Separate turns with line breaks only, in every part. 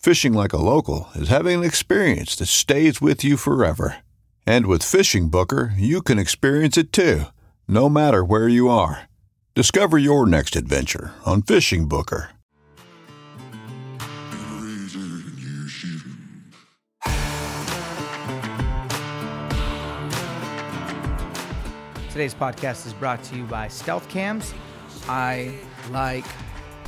Fishing like a local is having an experience that stays with you forever. And with Fishing Booker, you can experience it too, no matter where you are. Discover your next adventure on Fishing Booker.
Today's podcast is brought to you by Stealth Cams. I like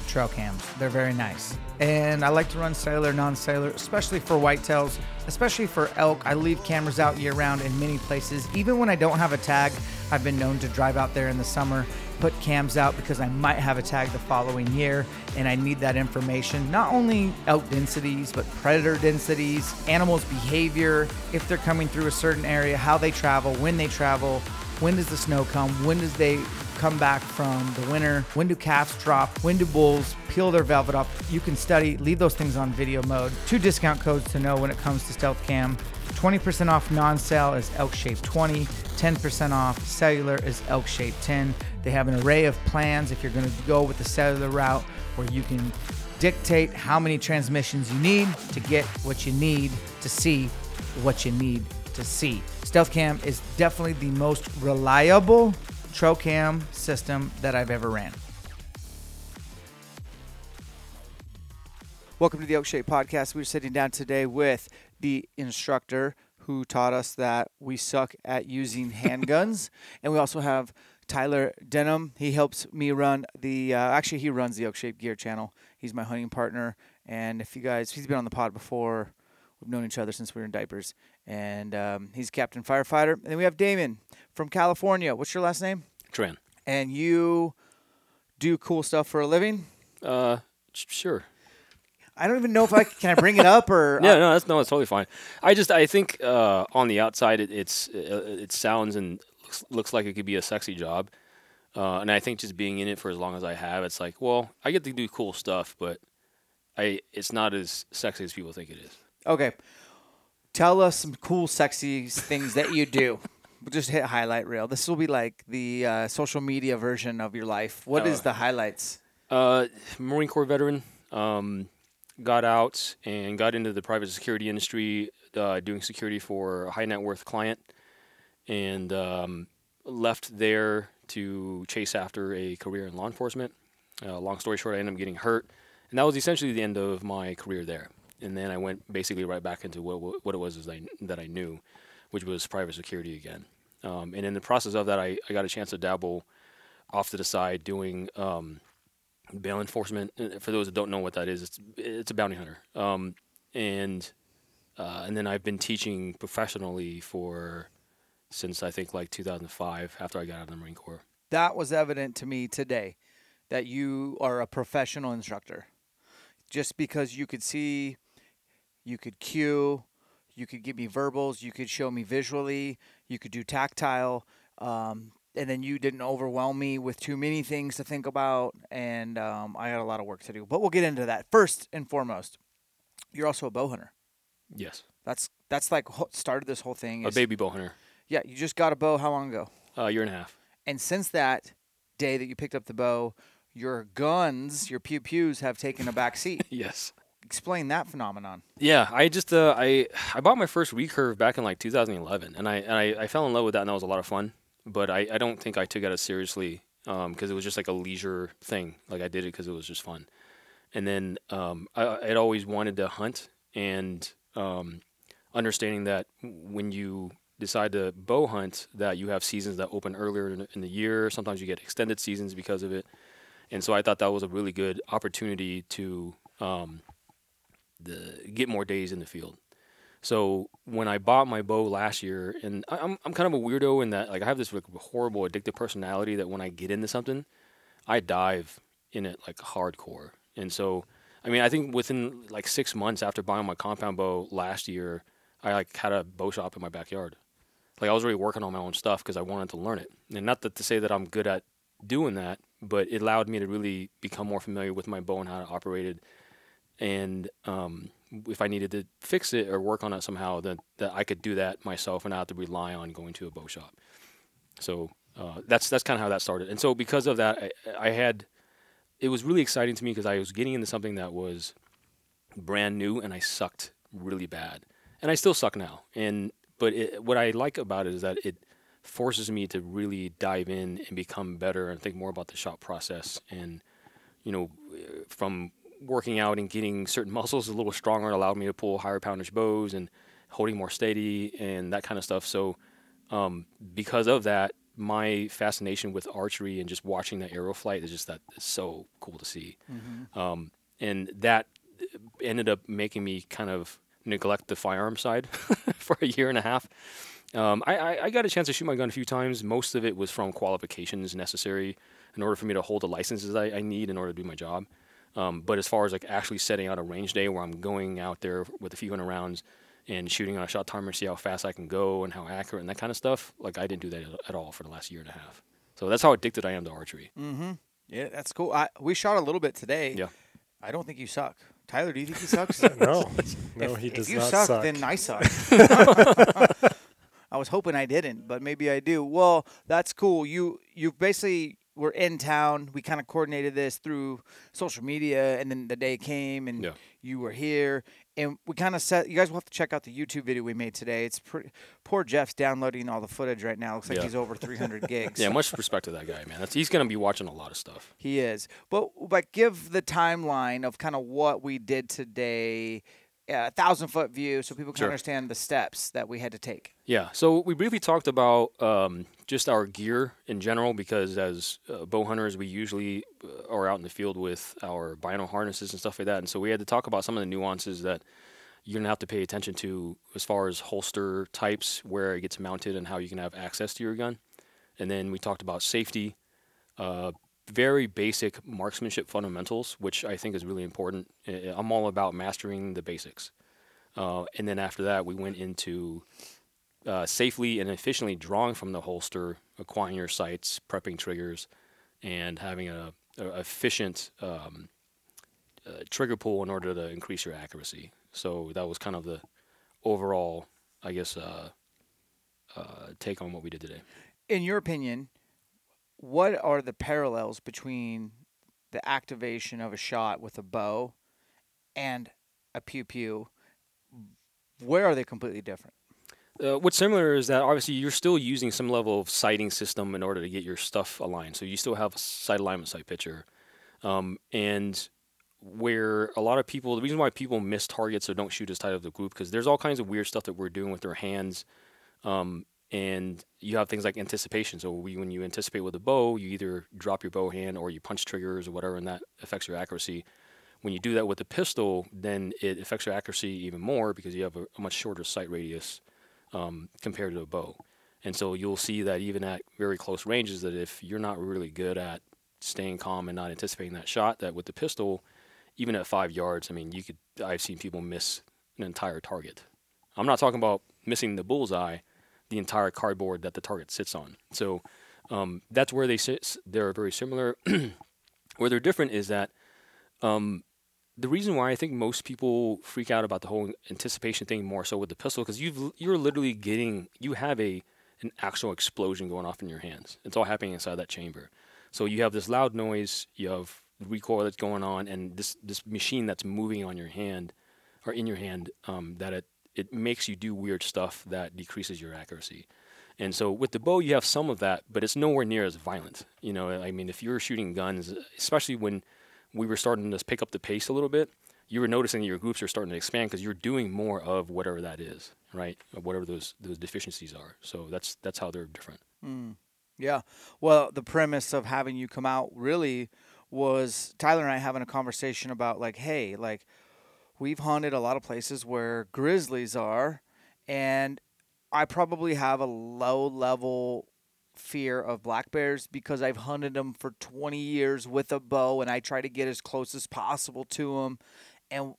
trail cams. They're very nice. And I like to run cellular, non cellular, especially for whitetails, especially for elk. I leave cameras out year round in many places. Even when I don't have a tag, I've been known to drive out there in the summer, put cams out because I might have a tag the following year and I need that information. Not only elk densities, but predator densities, animals' behavior, if they're coming through a certain area, how they travel, when they travel, when does the snow come, when does they come back from the winter, when do calves drop, when do bulls peel their velvet up. You can study, leave those things on video mode. Two discount codes to know when it comes to Stealth Cam. 20% off non-sale is ElkShape 20, 10% off cellular is ElkShape 10. They have an array of plans if you're going to go with the cellular route where you can dictate how many transmissions you need to get what you need to see what you need to see. Stealth Cam is definitely the most reliable trail cam system that I've ever ran. Welcome to the ElkShape Podcast. We're sitting down today with the instructor who taught us that we suck at using handguns, and we also have Tyler Denham. He helps me run the. Uh, actually, he runs the ElkShape Gear channel. He's my hunting partner, and if you guys, he's been on the pod before. We've known each other since we were in diapers, and um, he's captain firefighter. And then we have Daminh from California. What's your last name?
Tran.
And you do cool stuff for a living.
Uh, sh- sure.
I don't even know if I can I bring it up or
Yeah, no, that's no, it's totally fine. I just I think uh, on the outside it, it's uh, it sounds and looks, looks like it could be a sexy job, uh, and I think just being in it for as long as I have, it's like, well, I get to do cool stuff, but I it's not as sexy as people think it is.
Okay. Tell us some cool, sexy things that you do. Just hit highlight reel. This will be like the uh, social media version of your life. What is
Uh,
the highlights?
Uh, Marine Corps veteran, um, got out and got into the private security industry, uh, doing security for a high net worth client, and um, left there to chase after a career in law enforcement. Uh, long story short, I ended up getting hurt, and that was essentially the end of my career there. And then I went basically right back into what what it was is I, that I knew, which was private security again. Um, and in the process of that, I, I got a chance to dabble off to the side doing um, bail enforcement. For those that don't know what that is, it's it's a bounty hunter. Um, and uh, and then I've been teaching professionally for since I think like 2005 after I got out of the Marine Corps.
That was evident to me today that you are a professional instructor. Just because you could see, you could cue, you could give me verbals, you could show me visually, you could do tactile, um, and then you didn't overwhelm me with too many things to think about. And um, I had a lot of work to do. But we'll get into that. First and foremost, you're also a bow hunter.
Yes,
That's that's like started this whole thing.
a baby bow hunter.
Yeah, you just got a bow. How long ago?
A year and a half.
And since that day that you picked up the bow, your guns, your pew pews, have taken a back seat.
Yes.
Explain that phenomenon.
Yeah, I just uh, I I bought my first recurve back in like 2011, and I and I, I fell in love with that, and that was a lot of fun. But I, I don't think I took it as seriously because it was just like a leisure thing. Like I did it because it was just fun. And then um, I I'd always wanted to hunt, and um, understanding that when you decide to bow hunt, that you have seasons that open earlier in, in the year. Sometimes you get extended seasons because of it. And so I thought that was a really good opportunity to um, the get more days in the field. So when I bought my bow last year, and I'm I'm kind of a weirdo in that like I have this like horrible addictive personality that when I get into something, I dive in it like hardcore. And so I mean I think within like six months after buying my compound bow last year, I like had a bow shop in my backyard. Like I was already working on my own stuff because I wanted to learn it, and not that to say that I'm good at doing that, but it allowed me to really become more familiar with my bow and how it and um, if I needed to fix it or work on it somehow, then that I could do that myself and not have to rely on going to a bow shop. So uh, that's that's kind of how that started. And so because of that, I, I had it was really exciting to me because I was getting into something that was brand new and I sucked really bad, and I still suck now. And but it, what I like about it is that it forces me to really dive in and become better and think more about the shop process and you know from working out and getting certain muscles a little stronger allowed me to pull higher poundage bows and holding more steady and that kind of stuff. So um, because of that, my fascination with archery and just watching the arrow flight is just that is so cool to see. Um, and that ended up making me kind of neglect the firearm side for a year and a half. Um, I, I, I got a chance to shoot my gun a few times. Most of it was from qualifications necessary in order for me to hold the licenses I, I need in order to do my job. Um, but as far as like actually setting out a range day where I'm going out there with a few hundred rounds and shooting on a shot timer, see how fast I can go and how accurate and that kind of stuff, like I didn't do that at all for the last year and a half. So that's how addicted I am to archery. Mm-hmm.
Yeah, that's cool. I, we shot a little bit today.
Yeah.
I don't think you suck. Tyler, do you think he sucks?
No, no,
if,
he does not suck.
if you
not
suck,
suck.
then I suck. I was hoping I didn't, but maybe I do. Well, that's cool. You you basically were in town. We kind of coordinated this through social media, and then the day came, and
Yeah.
you were here, and we kind of set. You guys will have to check out the YouTube video we made today. It's pretty. Poor Jeff's downloading all the footage right now. Looks like
Yeah.
he's over 300 gigs.
Yeah, much respect to that guy, man. That's, he's going to be watching a lot of stuff.
He is. But but give the timeline of kind of what we did today, a thousand foot view, so people can
Sure.
understand the steps that we had to take.
Yeah, so we briefly talked about um, just our gear in general because as uh, bow hunters, we usually uh, are out in the field with our bino harnesses and stuff like that. And so we had to talk about some of the nuances that you're going to have to pay attention to as far as holster types, where it gets mounted, and how you can have access to your gun. And then we talked about safety, uh, very basic marksmanship fundamentals, which I think is really important. I'm all about mastering the basics. Uh, and then after that, we went into uh, safely and efficiently drawing from the holster, acquiring your sights, prepping triggers, and having a, a efficient um, uh, trigger pull in order to increase your accuracy. So that was kind of the overall, I guess, uh, uh, take on what we did today.
In your opinion, what are the parallels between the activation of a shot with a bow and a pew pew? Where are they completely different?
Uh, what's similar is that obviously you're still using some level of sighting system in order to get your stuff aligned. So you still have a sight alignment sight picture. Um, and where a lot of people, the reason why people miss targets or don't shoot as tight of the group, because there's all kinds of weird stuff that we're doing with their hands. Um, and you have things like anticipation. So we, when you anticipate with a bow, you either drop your bow hand or you punch triggers or whatever, and that affects your accuracy. When you do that with a pistol, then it affects your accuracy even more because you have a, a much shorter sight radius um, compared to a bow. And so you'll see that even at very close ranges, that if you're not really good at staying calm and not anticipating that shot, that with the pistol, even at five yards, I mean, you could. I've seen people miss an entire target. I'm not talking about missing the bullseye, the entire cardboard that the target sits on. So um, that's where they sit. They're very similar. where they're different is that um, the reason why I think most people freak out about the whole anticipation thing more so with the pistol because you've you're literally getting you have a an actual explosion going off in your hands. It's all happening inside that chamber. So you have this loud noise, you have recoil that's going on, and this this machine that's moving on your hand or in your hand um, that it it makes you do weird stuff that decreases your accuracy. And so with the bow, you have some of that, but it's nowhere near as violent. You know, I mean, if you're shooting guns, especially when we were starting to pick up the pace a little bit, you were noticing your groups are starting to expand because you're doing more of whatever that is, right? Whatever those those deficiencies are. So that's that's how they're different.
Mm. Yeah. Well, the premise of having you come out really was Tyler and I having a conversation about like, hey, like we've hunted a lot of places where grizzlies are, and I probably have a low level fear of black bears because I've hunted them for 20 years with a bow and I try to get as close as possible to them. And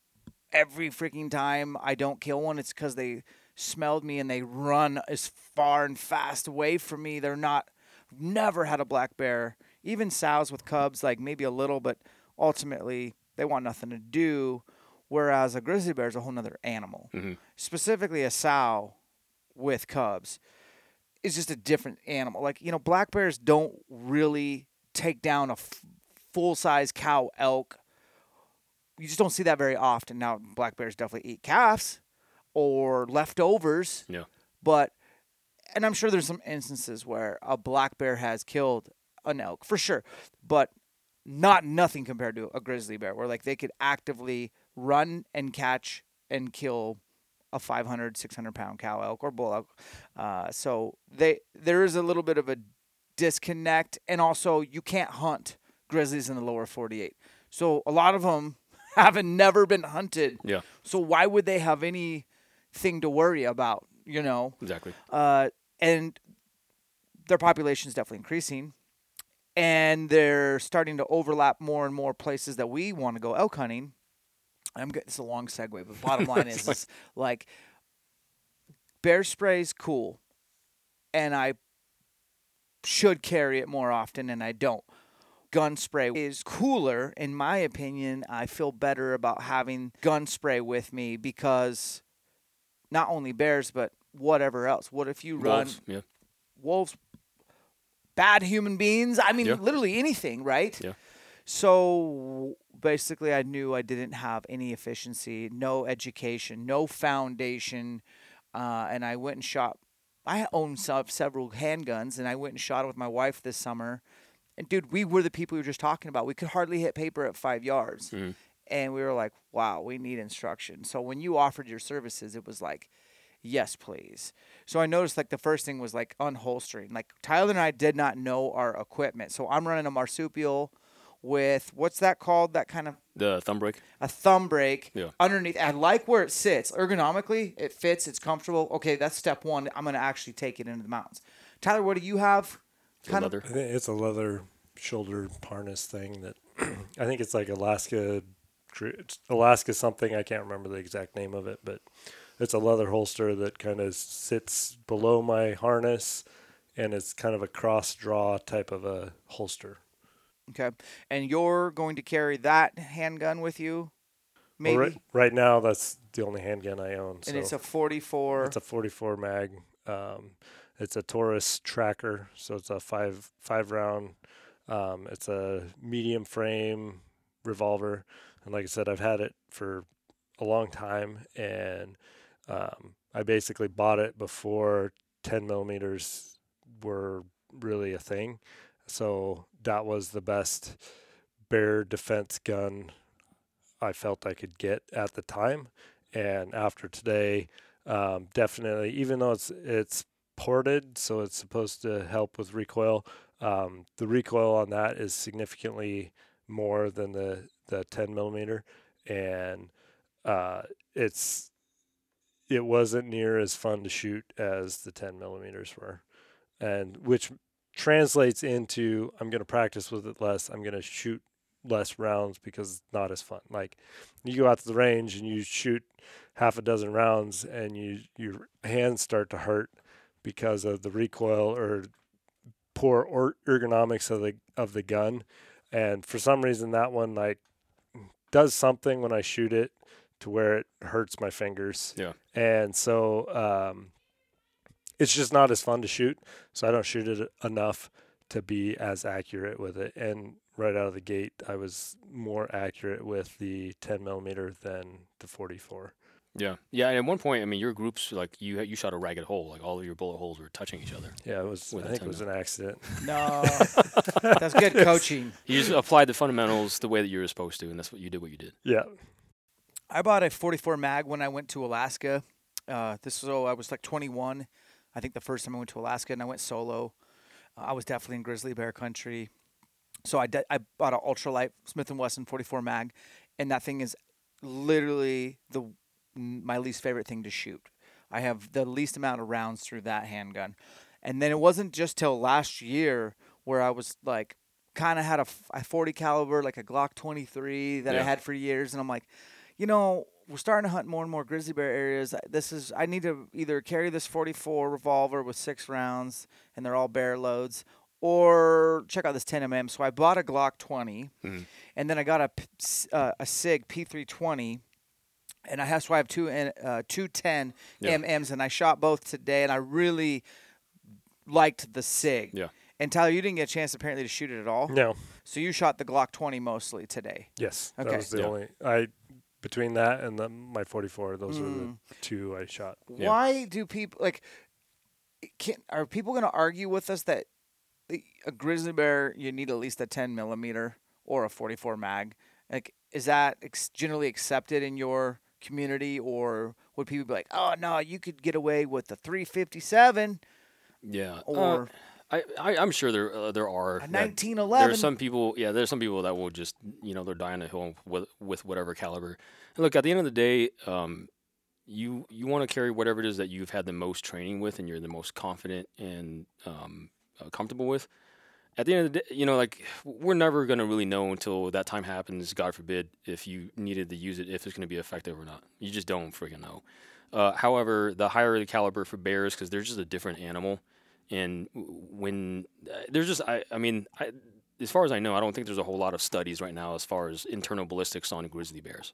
every freaking time I don't kill one, it's because they smelled me and they run as far and fast away from me. They're not, never had a black bear. Even sows with cubs, like maybe a little, but ultimately they want nothing to do. Whereas a grizzly bear is a whole nother animal.
Mm-hmm.
Specifically, a sow with cubs is just a different animal. Like, you know, black bears don't really take down a f- full size cow elk. You just don't see that very often. Now, black bears definitely eat calves or leftovers.
Yeah.
But, and I'm sure there's some instances where a black bear has killed an elk for sure, but not nothing compared to a grizzly bear where like they could actively run and catch and kill a 500 600 pound cow elk or bull elk. Uh, so they there is a little bit of a disconnect and also you can't hunt grizzlies in the lower 48 so a lot of them haven't never been hunted.
Yeah.
so why would they have anything to worry about you know?
Exactly.
uh, and their population is definitely increasing and they're starting to overlap more and more places that we want to go elk hunting i'm getting it's a long segue but bottom line is, is like bear spray's cool and i should carry it more often and i don't gun spray is cooler in my opinion i feel better about having gun spray with me because not only bears but whatever else what if you run
Wolves. Yeah.
wolves, bad human beings. I mean,
Yeah.
literally anything, right?
Yeah.
So basically, I knew I didn't have any efficiency, no education, no foundation, uh, and I went and shot. I own se- several handguns, and I went and shot with my wife this summer. And dude, we were the people you were just talking about. We could hardly hit paper at five yards,
Mhm.
and we were like, "Wow, we need instruction." So when you offered your services, it was like, yes please so i noticed like the first thing was like unholstering like tyler and i did not know our equipment so i'm running a marsupial with what's that called that kind of
The thumb break.
a thumb break
Yeah.
underneath i like where it sits ergonomically it fits it's comfortable okay that's step one i'm going to actually take it into the mountains tyler what do you have kind of
leather.
I think it's a leather shoulder harness thing that I think it's like Alaska, Alaska something. I can't remember the exact name of it, but it's a leather holster that kind of sits below my harness, and it's kind of a cross draw type of a holster.
Okay and you're going to carry that handgun with you maybe
Well, right, right now, that's the only handgun I own.
and it's a 44
It's a 44 mag. Um, it's a Taurus tracker, so it's a five five round. Um, it's a medium frame revolver, and like I said, I've had it for a long time, and um, I basically bought it before 10 millimeters were really a thing. So that was the best bear defense gun I felt I could get at the time. And after today, um, definitely, even though it's it's ported, so it's supposed to help with recoil. Um, the recoil on that is significantly more than the the 10 millimeter, and uh, it's it wasn't near as fun to shoot as the 10 millimeters were, and which translates into I'm going to practice with it less. I'm going to shoot less rounds because it's not as fun. Like you go out to the range and you shoot half a dozen rounds and you your hands start to hurt because of the recoil or poor or ergonomics of the of the gun. And for some reason that one like does something when I shoot it to where it hurts my fingers.
Yeah.
And so um it's just not as fun to shoot. So I don't shoot it enough to be as accurate with it. And right out of the gate, I was more accurate with the 10 millimeter than the 44.
Yeah, yeah. And at one point, I mean, your groups like you you shot a ragged hole. Like all of your bullet holes were touching each other.
Yeah, it was.
With
I
a
think it was an accident.
No, that's good coaching.
You just applied the fundamentals the way that you were supposed to, and that's what you did. What you did.
Yeah.
I bought a 44 mag when I went to Alaska. Uh, this was oh, I was like 21. I think the first time I went to Alaska and I went solo. Uh, I was definitely in grizzly bear country. So I, de- I bought an ultralight Smith and Wesson 44 mag, and that thing is literally the my least favorite thing to shoot. I have the least amount of rounds through that handgun, and then it wasn't just till last year where I was like, kind of had a, a 40 caliber, like a Glock 23 that I had for years, and I'm like, you know, we're starting to hunt more and more grizzly bear areas. This is I need to either carry this 44 revolver with six rounds, and they're all bear loads, or check out this 10 mm. So I bought a Glock 20,
Mhm.
and then I got a p- s- uh, a Sig P320, and I have so I have two and uh, two 10
Yeah.
MMs, and I shot both today, and I really liked the Sig.
Yeah.
And Tyler, you didn't get a chance apparently to shoot it at all.
No.
So you shot the Glock 20 mostly today.
Yes.
Okay.
That was the
Yeah.
only. I between that and the, my 44, those were
Mm.
the two I shot.
Yeah.
Why do people like? Can are people going to argue with us that a grizzly bear you need at least a 10 millimeter or a 44 mag? Like, is that ex- generally accepted in your community, or would people be like, "Oh no, you could get away with the 357
Yeah. uh,
or
I, I I'm sure there uh, there are
a
that-
1911"?
There are some people, yeah, there's some people that will just, you know, they're dying a hill with with whatever caliber. And look, at the end of the day, um, you you want to carry whatever it is that you've had the most training with, and you're the most confident and um, uh, comfortable with. At the end of the day, you know, like we're never gonna really know until that time happens. God forbid, if you needed to use it, if it's gonna be effective or not. You just don't freaking know. Uh, however, the higher the caliber for bears, because they're just a different animal, and when uh, there's just, I, I mean, I, as far as I know, I don't think there's a whole lot of studies right now as far as internal ballistics on grizzly bears.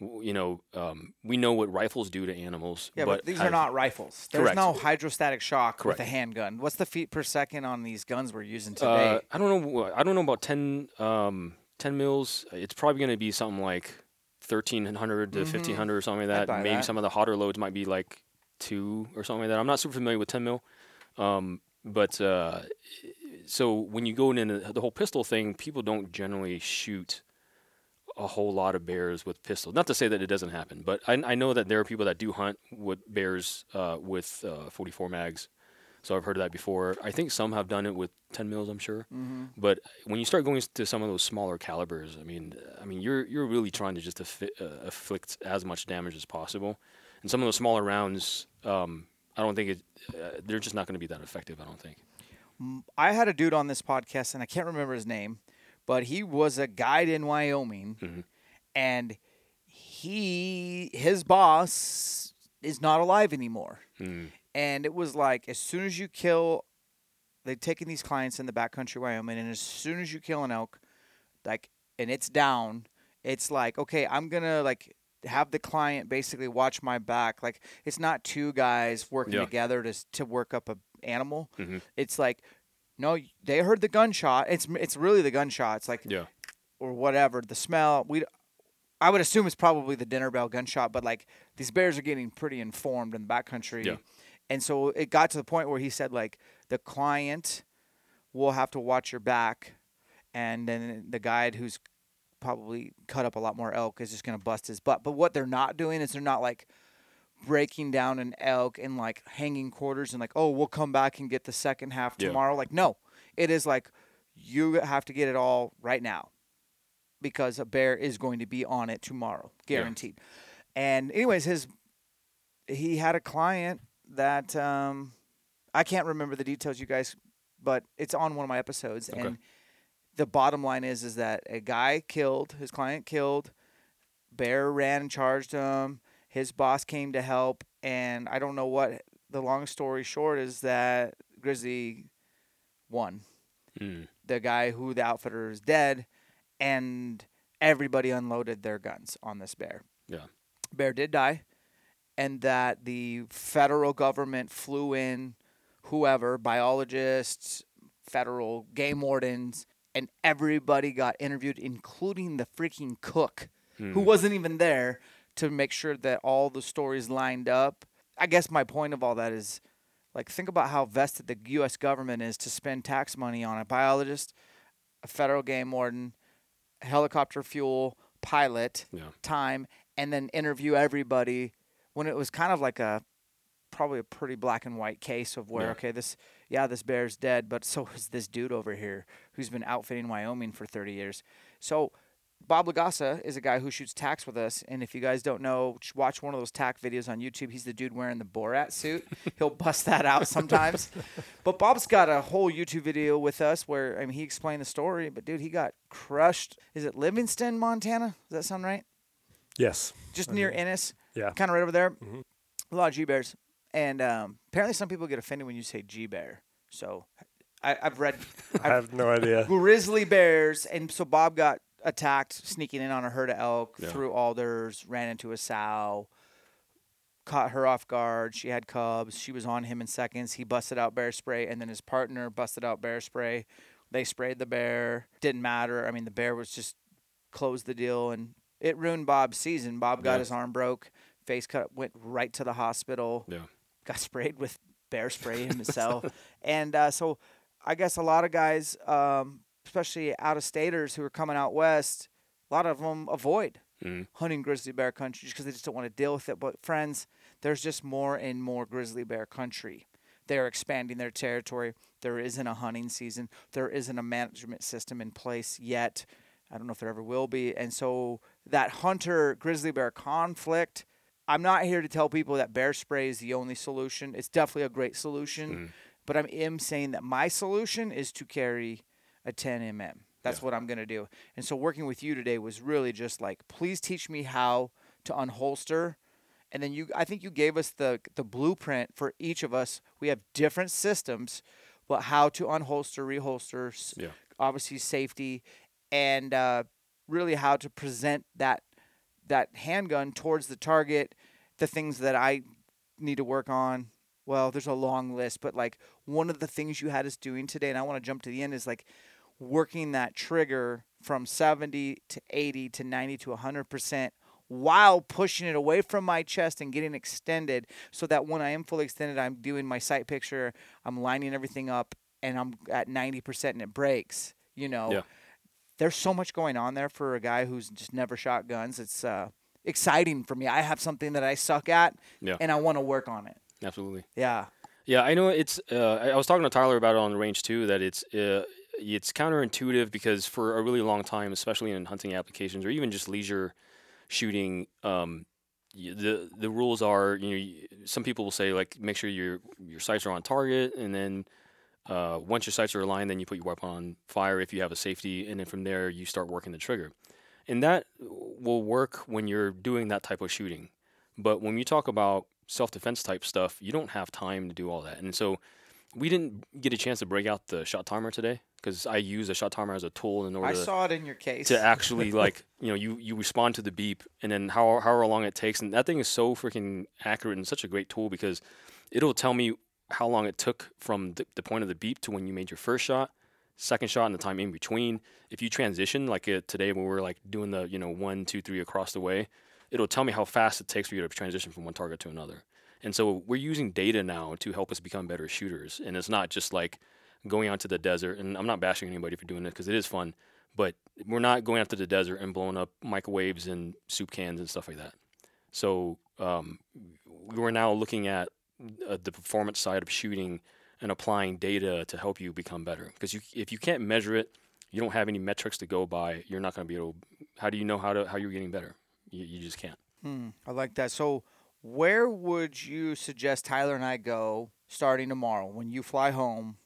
You know, um, we know what rifles do to animals,
yeah, but, these are
I've-
not rifles. There's
Correct.
no hydrostatic shock with a handgun. What's the feet per second on these guns we're using
Uh,
today?
I don't know. I don't know about 10, um, 10 mils. It's probably going to be something like thirteen hundred to
Mhm.
fifteen hundred or something like that. Maybe
that.
some of the hotter loads might be like two or something like that. I'm not super familiar with ten mil, um, but uh, so when you go into the whole pistol thing, people don't generally shoot a whole lot of bears with pistols. Not to say that it doesn't happen, but I, I know that there are people that do hunt with bears uh, with uh, 44 mags. So I've heard of that before. I think some have done it with 10 mils. I'm sure.
mm-hmm.
But when you start going to some of those smaller calibers, I mean, I mean, you're you're really trying to just affi- uh, afflict as much damage as possible. And some of those smaller rounds, um, I don't think it, uh, they're just not going to be that effective. I don't think.
I had a dude on this podcast, and I can't remember his name, but he was a guide in Wyoming,
Mhm.
and he his boss is not alive anymore.
Mm.
And it was like as soon as you kill, they've taken these clients in the backcountry Wyoming, and as soon as you kill an elk, like and it's down, it's like okay, I'm gonna like have the client basically watch my back. Like it's not two guys working
Yeah.
together to to work up a animal.
Mhm.
It's like no, they heard the gunshot. It's it's really the gunshot. It's like
Yeah.
or whatever the smell. We I would assume it's probably the dinner bell gunshot, but like these bears are getting pretty informed in the backcountry.
Yeah.
And so it got to the point where he said like the client will have to watch your back and then the guide who's probably cut up a lot more elk is just going to bust his butt. But what they're not doing is they're not like breaking down an elk and like hanging quarters and like, "Oh, we'll come back and get the second half
Yeah.
tomorrow." Like, no. It is like you have to get it all right now because a bear is going to be on it tomorrow, guaranteed. And anyways, his he had a client that um, I can't remember the details, you guys, but it's on one of my episodes.
Okay.
And the bottom line is is that a guy killed his client killed, bear ran and charged him. His boss came to help, and I don't know what. The long story short is that Grizzly won
Mm.
the guy who the outfitter is dead, and everybody unloaded their guns on this bear.
Yeah.
Bear did die, and that the federal government flew in whoever, biologists, federal game wardens, and everybody got interviewed, including the freaking cook, who hmm. wasn't even there, to make sure that all the stories lined up. I guess my point of all that is like, think about how vested the U.S. government is to spend tax money on a biologist, a federal game warden, helicopter fuel, pilot,
Yeah.
time, and then interview everybody when it was kind of like a probably a pretty black and white case of where
Yeah.
okay this yeah this bear's dead but so is this dude over here who's been outfitting Wyoming for 30 years. So Bob Lagasa is a guy who shoots tax with us and if you guys don't know watch one of those tack videos on YouTube. He's the dude wearing the Borat suit. He'll bust that out sometimes. But Bob's got a whole YouTube video with us where I mean he explained the story but dude he got crushed. Is it Livingston Montana? Does that sound right?
Yes.
just near Ennis?
Yeah.
kind of right over there. A lot of G bears, and um, apparently some people get offended when you say G bear. So I, I've read
I have no idea.
grizzly bears, and so Bob got attacked sneaking in on a herd of elk
Yeah.
through alders, ran into a sow, caught her off guard. She had cubs. She was on him in seconds. He busted out bear spray, and then his partner busted out bear spray. They sprayed the bear. Didn't matter. I mean, the bear was just closed the deal, and it ruined Bob's season. Bob got
Yeah.
his arm broke, face cut, went right to the hospital
Yeah.
Got sprayed with bear spray himself. and uh, so I guess a lot of guys, um, especially out of staters who are coming out west, a lot of them avoid
Mhm.
hunting grizzly bear country because they just don't want to deal with it. But friends, there's just more and more grizzly bear country. They're expanding their territory. There isn't a hunting season. There isn't a management system in place yet. I don't know if there ever will be. And so that hunter grizzly bear conflict, I'm not here to tell people that bear spray is the only solution. It's definitely a great solution, but I am saying that my solution is to carry a 10 mm. That's what I'm going to do. And so working with you today was really just like, please teach me how to unholster. And then you, I think you gave us the the blueprint for each of us. We have different systems, but how to unholster, reholster,
Yeah.
obviously safety, and uh, really how to present that that handgun towards the target. The things that I need to work on. Well, there's a long list, but like one of the things you had us doing today, and I want to jump to the end, is like working that trigger from 70 to 80 to 90 to 100 percent while pushing it away from my chest and getting extended so that when I am fully extended, I'm doing my sight picture, I'm lining everything up, and I'm at 90% and it breaks. You know,
Yeah.
There's so much going on there for a guy who's just never shot guns. It's uh, exciting for me. I have something that I suck at,
Yeah.
and I want to work on it.
Absolutely.
Yeah.
Yeah, I know it's. Uh, I was talking to Tyler about it on the range too. That it's uh, it's counterintuitive because for a really long time, especially in hunting applications or even just leisure shooting, um, the the rules are you know some people will say like make sure your your sights are on target and then uh, once your sights are aligned, then you put your weapon on fire if you have a safety, and then from there you start working the trigger, and that will work when you're doing that type of shooting. But when you talk about self defense type stuff, you don't have time to do all that. And so we didn't get a chance to break out the shot timer today because I use a shot timer as a tool in order
I
to,
saw it in your case.
to actually like you know you you respond to the beep and then how however long it takes and that thing is so freaking accurate and such a great tool because it'll tell me how long it took from the, the point of the beep to when you made your first shot second shot and the time in between. If you transition like uh, today when we're like doing the you know one two three across the way it'll tell me how fast it takes for you to transition from one target to another. And so we're using data now to help us become better shooters. And it's not just like going out to the desert and i'm not bashing anybody for doing it because it is fun but we're not going out to the desert and blowing up microwaves and soup cans and stuff like that. So um, we're now looking at uh, the performance side of shooting and applying data to help you become better. Because you, if you can't measure it, you don't have any metrics to go by. You're not going to be able. How do you know how to how you're getting better? You, you just can't.
Hmm, I like that. So, where would you suggest Tyler and I go starting tomorrow when you fly home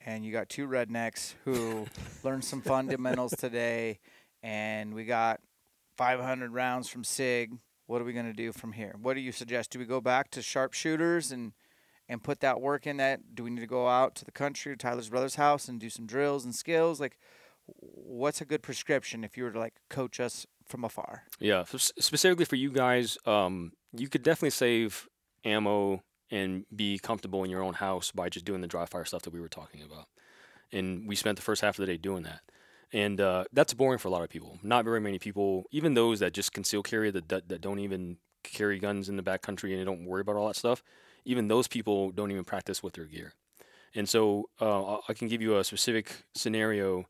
and you got two rednecks who learned some fundamentals today and we got 500 rounds from SIG? What are we going to do from here? What do you suggest? Do we go back to sharpshooters and and put that work in that? Do we need to go out to the country, Tyler's brother's house, and do some drills and skills? Like, what's a good prescription if you were to like coach us from afar?
Yeah, specifically for you guys, um, you could definitely save ammo and be comfortable in your own house by just doing the dry fire stuff that we were talking about. And we spent the first half of the day doing that. And uh, that's boring for a lot of people. Not very many people, even those that just conceal carry that, that, don't even carry guns in the backcountry and they don't worry about all that stuff, even those people don't even practice with their gear. And so uh, I can give you a specific scenario.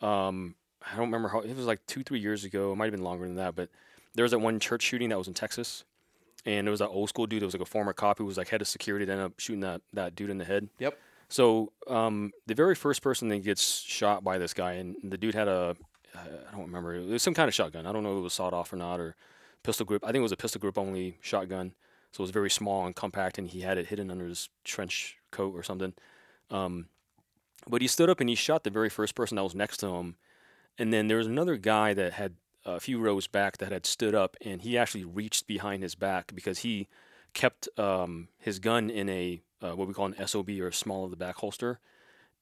Um, I don't remember how it was like two, three years ago. It might have been longer than that, but there was that one church shooting that was in Texas, and there was that old school dude that was like a former cop who was like head of security that ended up shooting that that dude in the head.
Yep.
So um, the very first person that gets shot by this guy, and the dude had a uh, don't remember it was some kind of shotgun. I don't know if it was sawed off or not or pistol grip. I think it was a pistol grip only shotgun. So it was very small and compact, and he had it hidden under his trench coat or something. Um, but he stood up and he shot the very first person that was next to him. And then there was another guy that had a few rows back that had stood up, and he actually reached behind his back because he kept um, his gun in a uh, what we call an SOB or small of the back holster,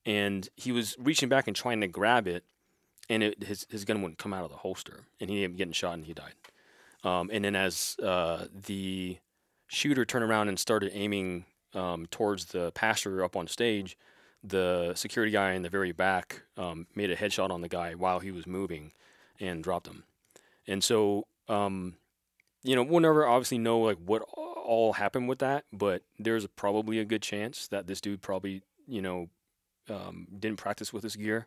and he was reaching back and trying to grab it, and it, his his gun wouldn't come out of the holster, and he ended up getting shot and he died. Um, and then as uh, the shooter turned around and started aiming um, towards the pastor up on stage, the security guy in the very back um, made a headshot on the guy while he was moving and dropped him. And so, um, you know, we'll never obviously know like what all happened with that, but there's probably a good chance that this dude probably, you know, um, didn't practice with his gear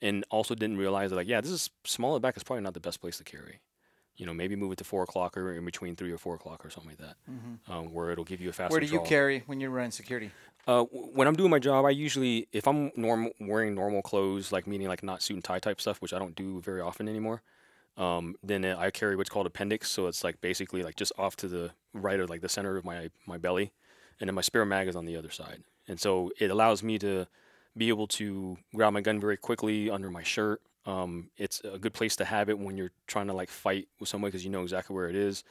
and also didn't realize that like, yeah, this is small back is probably not the best place to carry you know, maybe move it to four o'clock or in between three or four o'clock or something like that, mm-hmm. um, where it'll give you a faster.
Where do you
draw.
carry when you're running security?
Uh, when I'm doing my job, I usually, if I'm normal wearing normal clothes, like meaning like not suit and tie type stuff, which I don't do very often anymore, um, then I carry what's called appendix. So it's like basically like just off to the right of like the center of my my belly, and then my spare mag is on the other side, and so it allows me to be able to grab my gun very quickly under my shirt um, it's a good place to have it when you're trying to like fight with someone because you know exactly where it is.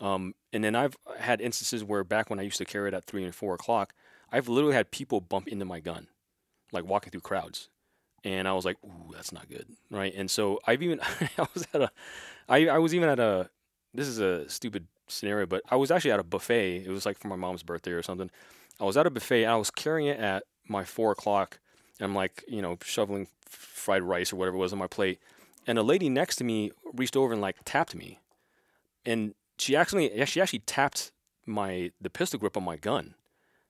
Um, and then I've had instances where back when I used to carry it at three and four o'clock, I've literally had people bump into my gun, like walking through crowds, and I was like, "Ooh, that's not good," right? And so I've even I was at a, I I was even at a, this is a stupid scenario, but I was actually at a buffet. It was like for my mom's birthday or something. I was at a buffet and I was carrying it at my four o'clock I'm like, you know, shoveling fried rice or whatever it was on my plate. And a lady next to me reached over and like tapped me. And she actually she actually tapped my the pistol grip on my gun.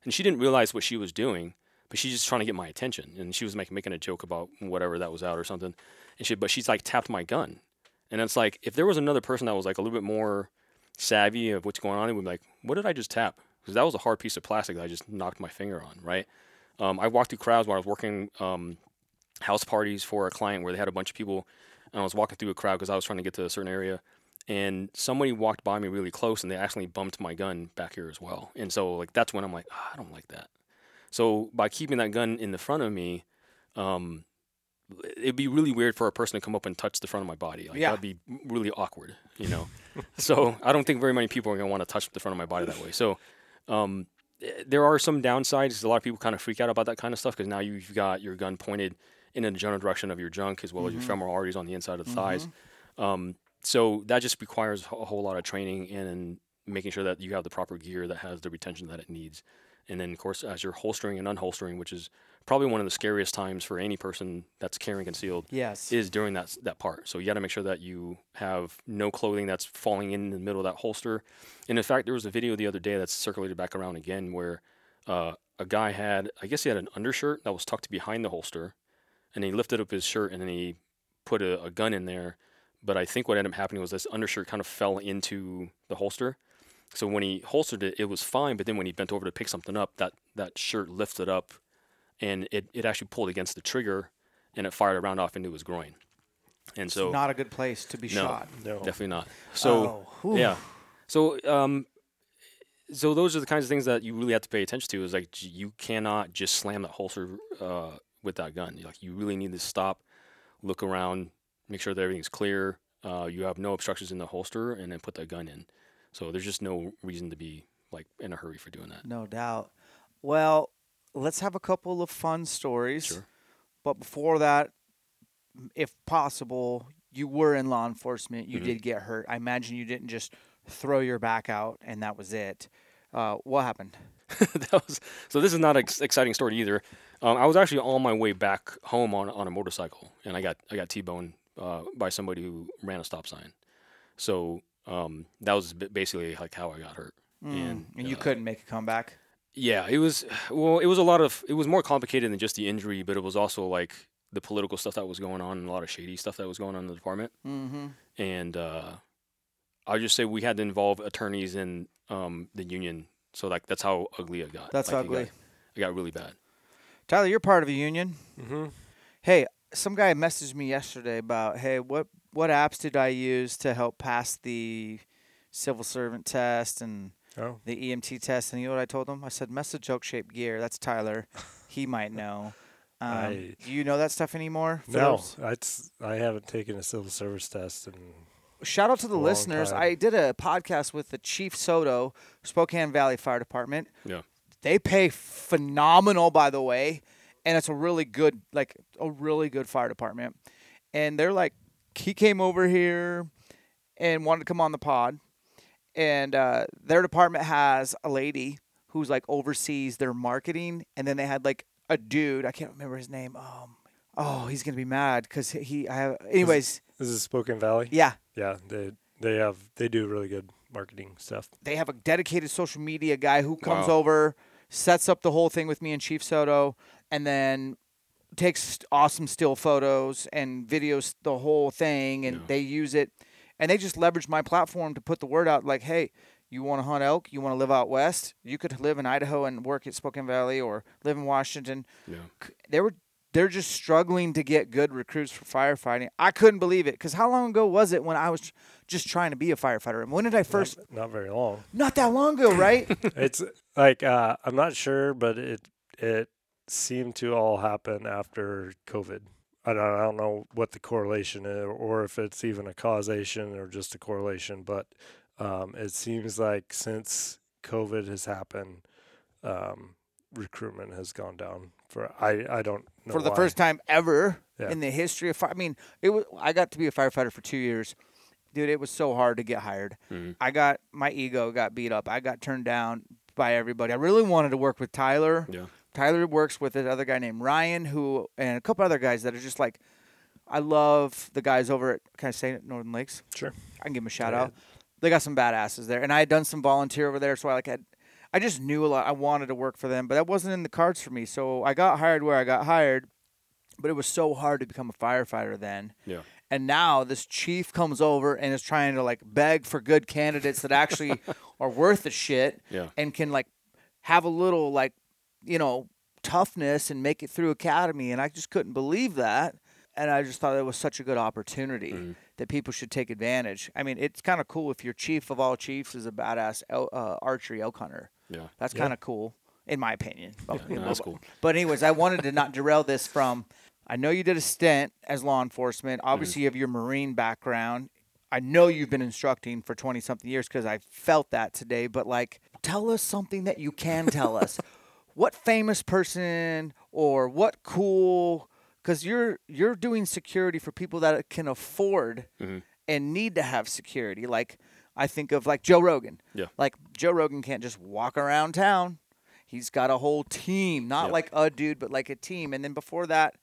And she didn't realize what she was doing, but she's just trying to get my attention. And she was making making a joke about whatever that was out or something. And she but she's like tapped my gun. And it's like if there was another person that was like a little bit more savvy of what's going on, it would be like, what did I just tap? Because that was a hard piece of plastic that I just knocked my finger on, right? Um, I walked through crowds while I was working um, house parties for a client where they had a bunch of people, and I was walking through a crowd because I was trying to get to a certain area, and somebody walked by me really close, and they actually bumped my gun back here as well. And so like that's when I'm like, oh, I don't like that. So by keeping that gun in the front of me, um, it'd be really weird for a person to come up and touch the front of my body. Like,
Yeah.
That'd be really awkward, you know. so I don't think very many people are gonna want to touch the front of my body that way. So um, eh, there are some downsides. A lot of people kind of freak out about that kind of stuff because now you've got your gun pointed in a general direction of your junk as well as your femoral arteries on the inside of the thighs. Um, so that just requires a whole lot of training and making sure that you have the proper gear that has the retention that it needs. And then, of course, as you're holstering and unholstering, which is probably one of the scariest times for any person that's carrying concealed,
Yes.
is during that that part. So you got to make sure that you have no clothing that's falling in the middle of that holster. And in fact, there was a video the other day that's circulated back around again where uh, a guy had, I guess he had an undershirt that was tucked behind the holster, and he lifted up his shirt and then he put a, a gun in there. But I think what ended up happening was this undershirt kind of fell into the holster. So when he holstered it, it was fine. But then when he bent over to pick something up, that that shirt lifted up, and it, it actually pulled against the trigger, and it fired a round off into his groin. And so
Not a good place to be
no,
shot.
No.
definitely not. So
Oh,
yeah, so um, so those are the kinds of things that you really have to pay attention to. Is like you cannot just slam that holster uh, with that gun. Like you really need to stop, look around, make sure that everything's clear. Uh, you have no obstructions in the holster, and then put that gun in. So there's just no reason to be like in a hurry for doing that.
No doubt. Well, let's have a couple of fun stories.
Sure.
But before that, if possible, you were in law enforcement. You
Mhm.
did get hurt. I imagine you didn't just throw your back out, and that was it. Uh, what happened?
that was so. This is not an ex- exciting story either. Um, I was actually on my way back home on on a motorcycle, and I got I got t-boned uh, by somebody who ran a stop sign. So um, that was basically like how I got hurt. And,
And you
uh,
couldn't make a comeback.
Yeah, it was well, it was a lot of it was more complicated than just the injury, but it was also like the political stuff that was going on and a lot of shady stuff that was going on in the department.
Mm-hmm.
And uh, I would just say we had to involve attorneys in um, the union, so like that's how ugly it got.
That's
Like, it
ugly.
got- It got really bad.
Tyler, you're part of a union.
Mm-hmm.
Hey, some guy messaged me yesterday about, hey, what what apps did I use to help pass the civil servant test and
Oh,
the EMT test? And you know what I told him? I said, mess with joke shaped gear. That's Tyler. he might know. Um,
I-
do you know that stuff anymore? for
no, that's I haven't taken a civil service test, and
Shout out to the listeners.
time.
I did a podcast with the Chief Soto, Spokane Valley Fire Department.
Yeah.
They pay phenomenal, by the way, and it's a really good, like a really good fire department. And they're like, he came over here and wanted to come on the pod, and uh, their department has a lady who's like oversees their marketing, and then they had like a dude. I can't remember his name. Um, oh, he's gonna be mad because he. I have. Anyways,
this is Spokane Valley.
yeah.
Yeah, they they have they do really good marketing stuff.
they have a dedicated social media guy who comes
Wow.
over, sets up the whole thing with me and Chief Soto, and then takes awesome still photos and videos the whole thing, and
Yeah.
they use it, and they just leverage my platform to put the word out, like, hey. You want to hunt elk? You want to live out west? You could live in Idaho and work at Spokane Valley, or live in Washington.
Yeah.
They were they're just struggling to get good recruits for firefighting. I couldn't believe it because how long ago was it when I was just trying to be a firefighter? And when did I first?
Not, not very long.
Not that long ago, right?
it's like uh, I'm not sure, but it it seemed to all happen after COVID. I don't, I don't know what the correlation is, or if it's even a causation or just a correlation, but um, it seems like since COVID has happened, um, recruitment has gone down. For I I don't know
for the
why.
first time ever
Yeah.
in the history of fire. I mean, it was. I got to be a firefighter for two years, dude. It was so hard to get hired.
Mhm.
I got my ego got beat up. I got turned down by everybody. I really wanted to work with Tyler.
Yeah.
Tyler works with another guy named Ryan, who and a couple other guys that are just like. I love the guys over at. Can I say it? Northern Lakes.
Sure.
I can give them a shout out. They got some badasses there, and I had done some volunteer over there, so I like had, I just knew a lot. I wanted to work for them, but that wasn't in the cards for me. So I got hired where I got hired, but it was so hard to become a firefighter then.
Yeah.
And now this chief comes over and is trying to like beg for good candidates that actually are worth the shit
Yeah.
and can like have a little like you know toughness and make it through academy and I just couldn't believe that and I just thought it was such a good opportunity
Mhm.
that people should take advantage. I mean, it's kind of cool if your chief of all chiefs is a badass el- uh, archery elk hunter.
Yeah.
That's kind of cool in my opinion. But,
no, that's cool.
But anyways, I wanted to not derail this from. I know you did a stint as law enforcement. Obviously, you have your Marine background. I know you've been instructing for twenty something years because I felt that today. But like, tell us something that you can tell us. What famous person or what cool? Because you're you're doing security for people that can afford
Mhm.
and need to have security. Like I think of like Joe Rogan.
Yeah.
Like Joe Rogan can't just walk around town. He's got a whole team, not
Yep.
like a dude, but like a team. And then before that,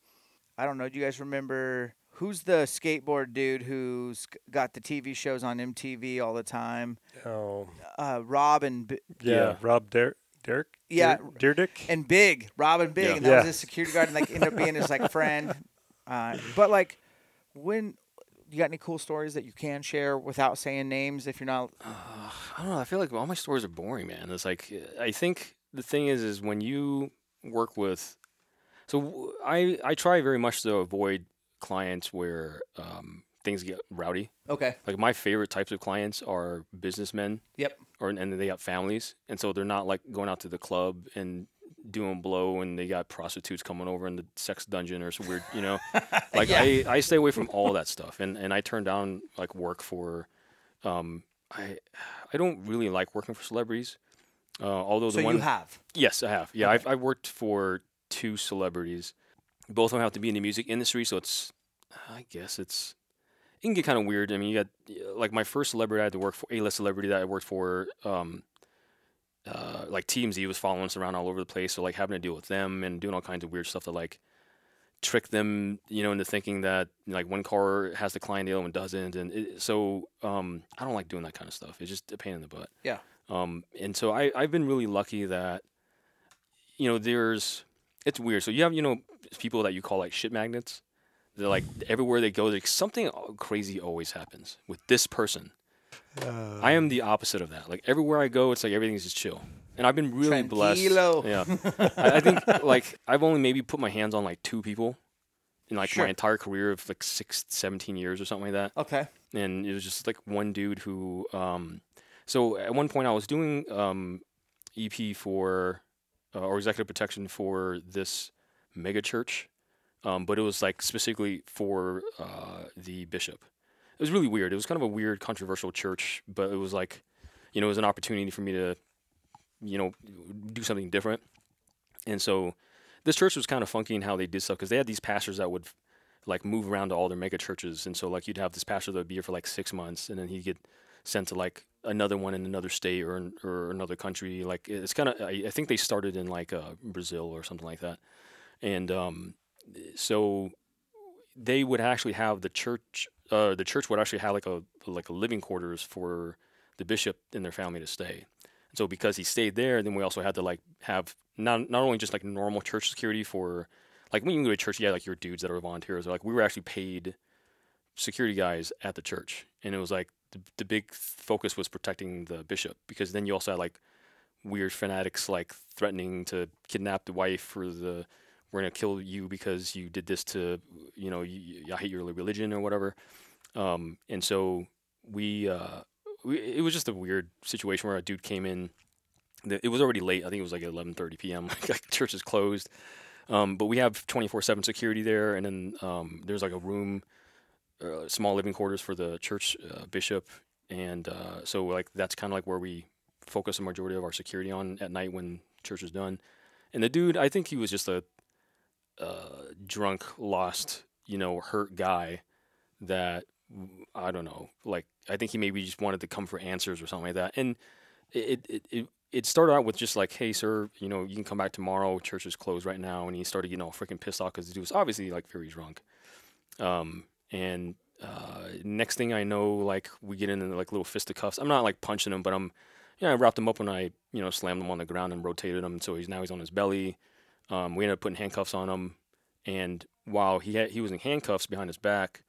I don't know. Do you guys remember who's the skateboard dude who's got the TV shows on MTV all the time?
Oh,
Uh, Rob and B-
yeah,
Yeah.
Rob Der- Derek.
Yeah.
Deer- Dick
and Big, Robin Big,
Yeah.
and that was his security guard, and like ended up being his like friend. Uh, but like, when you got any cool stories that you can share without saying names, if you're not
I don't know. I feel like all my stories are boring, man. It's like I think the thing is, is when you work with, so I I try very much to avoid clients where um, things get rowdy.
okay.
Like my favorite types of clients are businessmen,
Yep.
Or and they got families, and so they're not like going out to the club and doing blow, and they got prostitutes coming over in the sex dungeon or some weird, you know. Like
Yeah.
I, I stay away from all that stuff, and and I turn down like work for, um, I I don't really like working for celebrities. Uh, although
So
the one
you have.
Yes, I have. Yeah,
Okay.
I've, I've worked for two celebrities. Both of them have to be in the music industry, so it's, I guess it's, it can get kind of weird. I mean, you got like my first celebrity I had to work for, A-list celebrity that I worked for, um, uh, like TMZ was following us around all over the place, so like having to deal with them and doing all kinds of weird stuff to like trick them, you know, into thinking that like one car has the client, other one doesn't, and it, so um, I don't like doing that kind of stuff. It's just a pain in the butt.
Yeah.
Um, and so I I've been really lucky that, you know, there's it's weird. So you have you know people that you call like shit magnets. They're like everywhere they go, like something crazy always happens with this person. I am the opposite of that. Like everywhere I go, it's like everything's just chill, and I've been really
Tranquilo.
blessed. Yeah, I, I think like I've only maybe put my hands on like two people in like
Sure.
my entire career of like six, 17 years or something like that
Okay.
and it was just like one dude who um so at one point i was doing um ep for uh, or executive protection for this mega church um but it was like specifically for uh the bishop. It was really weird. It was kind of a weird controversial church but it was like you know it was an opportunity for me to you know do something different. And so this church was kind of funky in how they did stuff because they had these pastors that would like move around to all their mega churches, and so like you'd have this pastor that would be here for like six months, and then he'd get sent to like another one in another state or or another country. Like it's kind of I, I think they started in like uh, Brazil or something like that, and um, so they would actually have the church. Uh, the church would actually have like a like a living quarters for the bishop and their family to stay. So because he stayed there, then we also had to like have not not only just like normal church security for like when you go to church, you had like your dudes that are volunteers. Or like we were actually paid security guys at the church, and it was like the, the big focus was protecting the bishop because then you also had like weird fanatics like threatening to kidnap the wife or the we're gonna kill you because you did this to you know you, I hate your religion or whatever. Um, and so we, uh, we it was just a weird situation where a dude came in. It was already late. I think it was like 11:30 p.m. like church is closed. Um, but we have 24/7 security there, and then um, there's like a room, uh, small living quarters for the church uh, bishop, and uh, so like that's kind of like where we focus the majority of our security on at night when church is done. And the dude, I think he was just a uh, drunk, lost, you know, hurt guy that I don't know. Like I think he maybe just wanted to come for answers or something like that. And it it it, it started out with just like, hey, sir, you know, you can come back tomorrow. Church is closed right now. And he started getting all freaking pissed off because the dude was obviously like very drunk. Um, and uh, next thing I know, like we get into like little fisticuffs. I'm not like punching him, but I'm, you know, I wrapped him up and I, you know, slammed him on the ground and rotated him. So he's now he's on his belly. Um, we ended up putting handcuffs on him. And while he had, he was in handcuffs behind his back,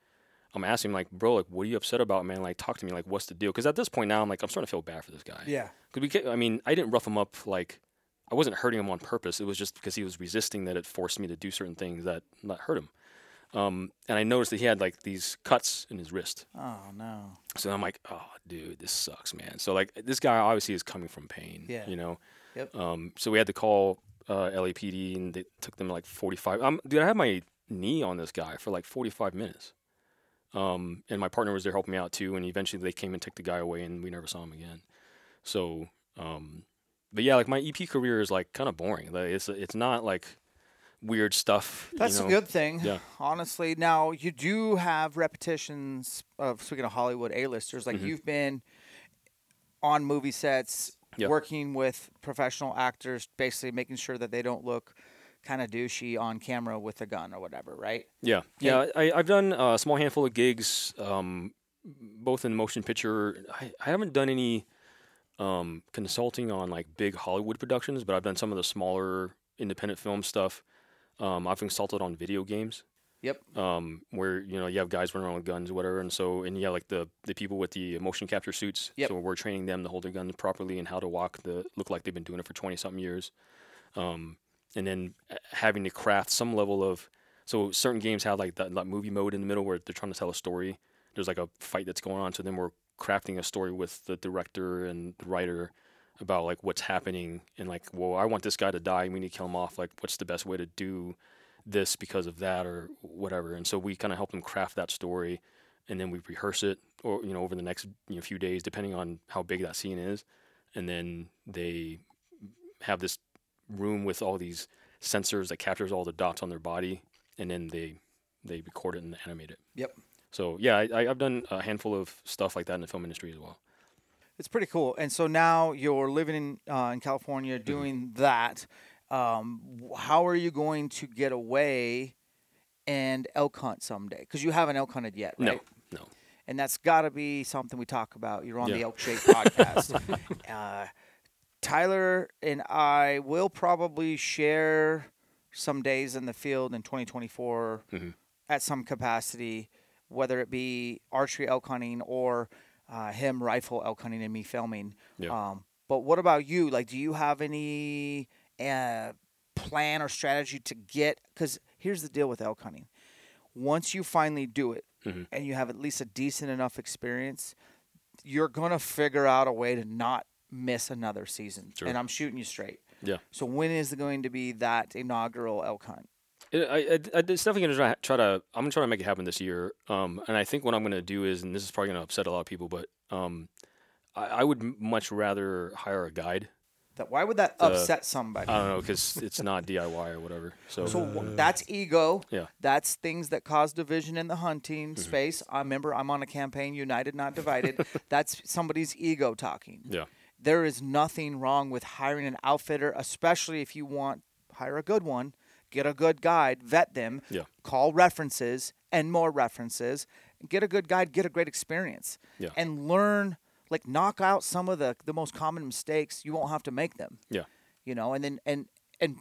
I'm asking him like, bro, like, what are you upset about, man? Like, talk to me. Like, what's the deal? Because at this point now, I'm like, I'm starting to feel bad for this guy.
Yeah.
Because we, I mean, I didn't rough him up like, I wasn't hurting him on purpose. It was just because he was resisting that it forced me to do certain things that that hurt him. Um, and I noticed that he had like these cuts in his wrist.
Oh no.
So I'm like, oh, dude, this sucks, man. So like, this guy obviously is coming from pain.
Yeah.
You know.
Yep.
Um, so we had to call uh, LAPD, and they took them like 45. Um, dude, I had my knee on this guy for like 45 minutes. Um, and my partner was there helping me out too. And eventually they came and took the guy away, and we never saw him again. So, um, but yeah, like my EP career is like kind of boring. Like it's it's not like weird stuff. you
That's
know?
a good thing.
Yeah.
Honestly, now you do have repetitions of speaking of Hollywood A-listers. Like
Mhm.
you've been on movie sets,
Yeah.
working with professional actors, basically making sure that they don't look kind of douchey on camera with a gun or whatever, right?
Yeah, yeah. I, I've done a small handful of gigs, um, both in motion picture. I, I haven't done any um, consulting on like big Hollywood productions, but I've done some of the smaller independent film stuff. Um, I've consulted on video games.
Yep.
Um, where you know you have guys running around with guns or whatever, and so and yeah, like the the people with the motion capture suits.
Yep.
So we're training them to hold their guns properly and how to walk the look like they've been doing it for twenty something years. Um, and then uh, having to craft some level of so certain games have like that, that movie mode in the middle where they're trying to tell a story. There's like a fight that's going on, so then we're crafting a story with the director and the writer about like what's happening and like, well, I want this guy to die. We need to kill him off. Like, what's the best way to do this because of that or whatever? And so we kind of help them craft that story, and then we rehearse it or you know over the next you know, few days, depending on how big that scene is, and then they have this room with all these sensors that captures all the dots on their body, and then they they record it and animate it.
Yep.
So yeah, I, I- I've done a handful of stuff like that in the film industry as well.
It's pretty cool. And so now you're living in uh, in California doing that. Um, how are you going to get away and elk hunt someday? Because you haven't elk hunted yet, right?
No, no.
And that's got to be something we talk about. You're on the ElkShape podcast. uh, Tyler and I will probably share some days in the field in 2024
Mhm.
at some capacity, whether it be archery elk hunting or uh, him rifle elk hunting and me filming.
Yeah.
Um, but what about you? Like, do you have any uh, plan or strategy to get? Because here's the deal with elk hunting: once you finally do it,
Mhm.
and you have at least a decent enough experience, you're gonna figure out a way to not miss another season.
Sure.
And I'm shooting you straight.
Yeah.
So when is it going to be that inaugural elk hunt?
It, I, I, it's definitely gonna try, try to. I'm gonna try to make it happen this year. Um, and I think what I'm gonna do is, and this is probably gonna upset a lot of people, but um, I, I would much rather hire a guide.
That why would that
The-
upset somebody?
I don't know because it's not DIY or whatever. So,
So wh- that's ego.
Yeah.
That's things that cause division in the hunting
Mm-hmm.
space. I remember I'm on a campaign, united not divided. that's somebody's ego talking.
yeah,
There is nothing wrong with hiring an outfitter, especially if you want hire a good one, get a good guide, vet them,
Yeah.
call references and more references, get a good guide, get a great experience,
Yeah.
and learn like knock out some of the the most common mistakes. You won't have to make them
yeah,
you know, and then and and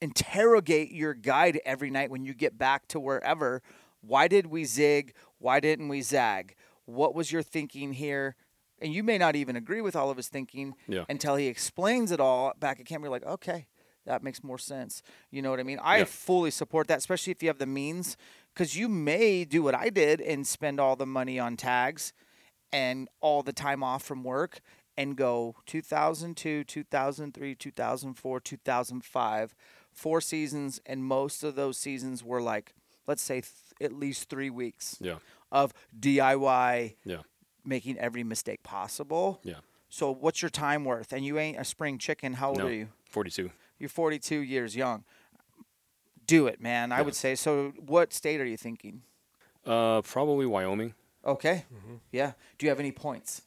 interrogate your guide every night when you get back to wherever. Why did we zig? Why didn't we zag? What was your thinking here? And you may not even agree with all of his thinking
Yeah.
until he explains it all back at camp. You're like, okay, that makes more sense. You know what I mean? I
Yeah.
fully support that, especially if you have the means, because you may do what I did and spend all the money on tags and all the time off from work and go 2002, 2003, 2004, 2005, four seasons, and most of those seasons were like, let's say, th- at least three weeks
yeah,
of DIY,
yeah,
making every mistake possible.
yeah.
So, what's your time worth? And you ain't a spring chicken. How old
No.
are you?
42.
You're 42 years young. Do it, man. I would say. So, what state are you thinking?
Uh, probably Wyoming.
Okay.
Mm-hmm.
Yeah. Do you have any points?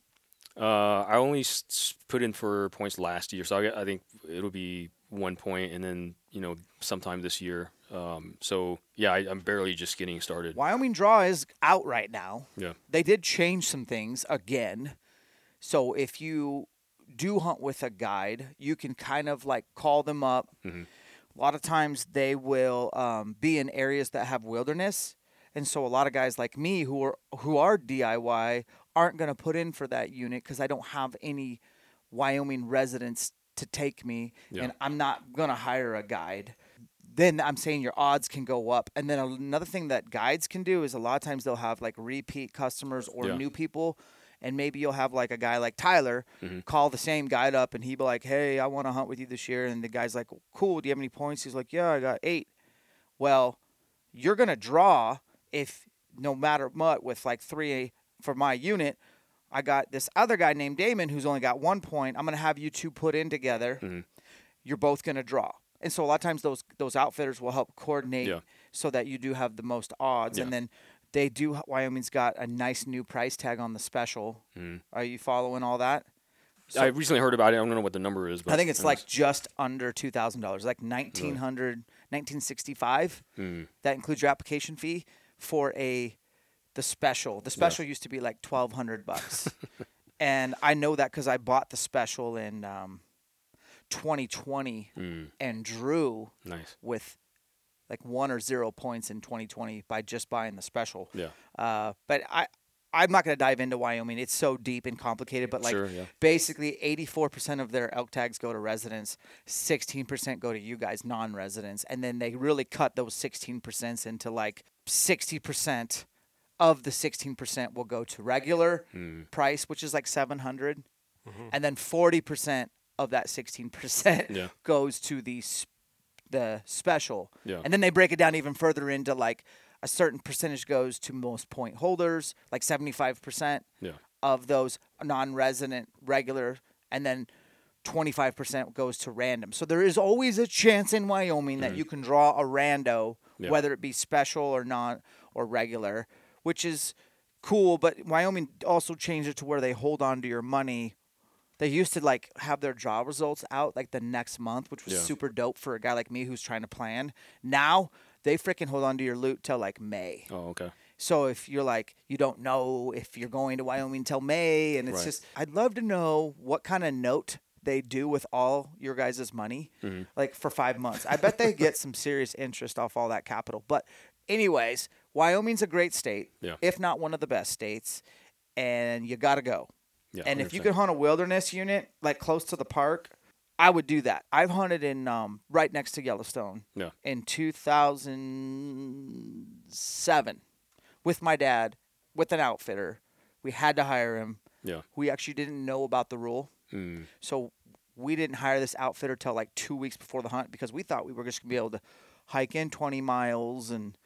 Uh, I only s- s- put in for points last year, so I, I think it'll be one point, and then you know sometime this year. Um, so yeah, I, I'm barely just getting started.
Wyoming Draw is out right now.
Yeah,
They did change some things again. So if you do hunt with a guide, you can kind of like call them up.
Mhm.
A lot of times they will um, be in areas that have wilderness, and so a lot of guys like me who are who are DIY aren't going to put in for that unit because I don't have any Wyoming residents to take me,
Yeah.
and I'm not going to hire a guide then I'm saying your odds can go up. And then another thing that guides can do is a lot of times they'll have like repeat customers or
Yeah.
new people. And maybe you'll have like a guy like Tyler
Mm-hmm.
call the same guide up and he'd be like, Hey, I want to hunt with you this year. And the guy's like, Cool. Do you have any points? He's like, Yeah, I got eight. Well, you're going to draw if no matter what with like three for my unit. I got this other guy named Daminh who's only got one point. I'm going to have you two put in together.
Mm-hmm.
You're both going to draw. And so a lot of times those those outfitters will help coordinate
Yeah.
so that you do have the most odds. And then they do. Wyoming's got a nice new price tag on the special.
Mm-hmm.
Are you following all that?
I recently heard about it. I don't know what the number is, but
I think it's
it
like just under two thousand dollars, like 1900 1965
Mm.
That includes your application fee for a the special. The special used to be like twelve hundred bucks, and I know that because I bought the special in um, 2020
Mm.
and drew
nice.
with like one or zero points in 2020 by just buying the special.
Yeah.
Uh, but I, I'm not going to dive into Wyoming. It's so deep and complicated. But like
Sure, yeah.
basically, 84% of their elk tags go to residents, 16% go to you guys, non-residents, and then they really cut those 16% into like 60% of the 16% will go to regular
Hmm.
price, which is like 700, and then 40% of that 16%
Yeah.
goes to the s- the special.
Yeah.
And then they break it down even further into like a certain percentage goes to most point holders, like 75%
Yeah.
of those non-resident regular and then 25% goes to random. So there is always a chance in Wyoming that you can draw a rando
Mm-hmm. Yeah.
whether it be special or not or regular which is cool. But Wyoming also changed it to where they hold on to your money. They used to like have their draw results out like the next month, which was
Yeah.
super dope for a guy like me who's trying to plan. Now they freaking hold on to your loot till like May.
Oh, okay.
So if you're like you don't know if you're going to Wyoming till May, and it's
Right.
just I'd love to know what kind of note they do with all your guys' money,
Mm-hmm.
like for five months. I bet they get some serious interest off all that capital. But anyways, Wyoming's a great state,
Yeah.
if not one of the best states, and you got to go.
Yeah.
and if you
100%.
could hunt a wilderness unit like close to the park, I would do that. I've hunted in um, right next to Yellowstone
Yeah.
in 2007 with my dad with an outfitter. We had to hire him.
Yeah.
We actually didn't know about the rule.
Mm.
So we didn't hire this outfitter till like two weeks before the hunt because we thought we were just gonna be able to hike in 20 miles and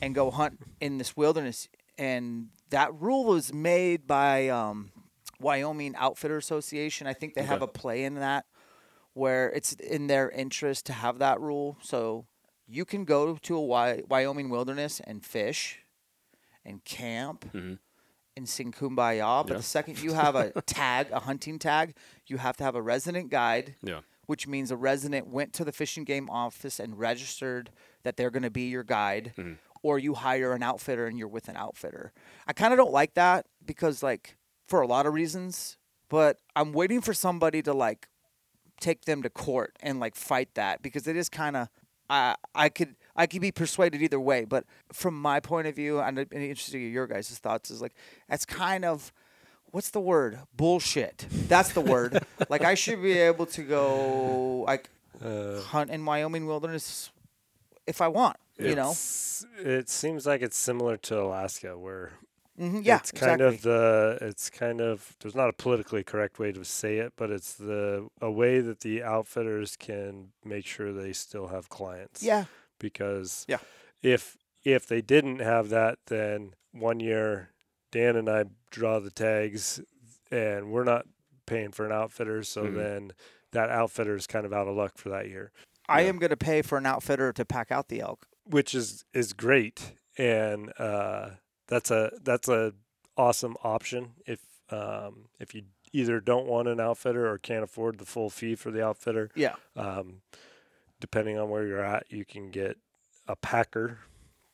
and go hunt in this wilderness. And that rule was made by um, Wyoming Outfitter Association. I think they have a play in that where it's in their interest to have that rule. So you can go to a Wy- Wyoming wilderness and fish and camp
Mhm.
and sing kumbaya. But
Yeah.
the second you have a tag, a hunting tag, you have to have a resident guide,
Yeah.
which means a resident went to the fishing game office and registered that they're going to be your guide,
Mhm.
or you hire an outfitter and you're with an outfitter. I kind of don't like that because, like, for a lot of reasons, but I'm waiting for somebody to like take them to court and like fight that because it is kind of I I could I could be persuaded either way, but from my point of view, and interested in your guys' thoughts, is like that's kind of what's the word bullshit. That's the word. like I should be able to go like
Uh,
hunt in Wyoming wilderness if I want. You know,
it seems like it's similar to Alaska, where
hmm yeah,
it's kind
exactly.
of the it's kind of there's not a politically correct way to say it, but it's the a way that the outfitters can make sure they still have clients.
yeah,
Because
Yeah.
if if they didn't have that, then one year Dan and I draw the tags, and we're not paying for an outfitter, so
Mhm.
then that outfitter is kind of out of luck for that year.
I
Yeah.
am going to pay for an outfitter to pack out the elk.
which is is great and uh, that's a that's a awesome option if um, if you either don't want an outfitter or can't afford the full fee for the outfitter.
Yeah,
um, depending on where you're at you can get a packer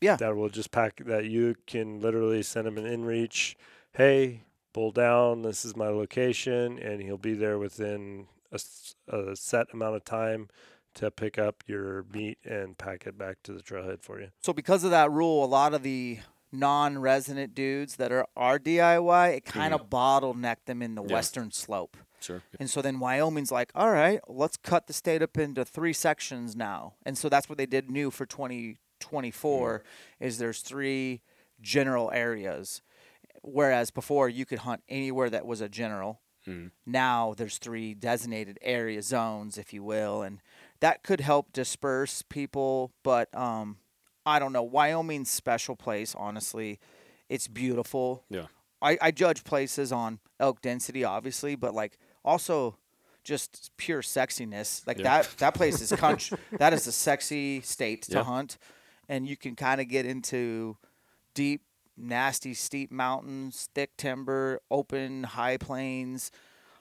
Yeah.
that will just pack that you can literally send him an inReach hey pull down this is my location and he'll be there within a, a set amount of time to pick up your meat and pack it back to the trailhead for you.
So because of that rule, a lot of the non-resident dudes that are are DIY, it kind of bottleneck them in the
Yeah.
western slope.
Sure.
And so then Wyoming's like, all right, let's cut the state up into three sections now. And so that's what they did new for 2024 is there's three general areas. Whereas before you could hunt anywhere that was a general.
Mhm.
Now there's three designated area zones, if you will, and that could help disperse people. But um, I don't know. Wyoming's special place, honestly. It's beautiful.
Yeah.
I, I judge places on elk density, obviously, but like also just pure sexiness. Like
Yeah.
that that place is country. that is a sexy state to
Yeah.
hunt, and you can kind of get into deep, nasty, steep mountains, thick timber, open high plains,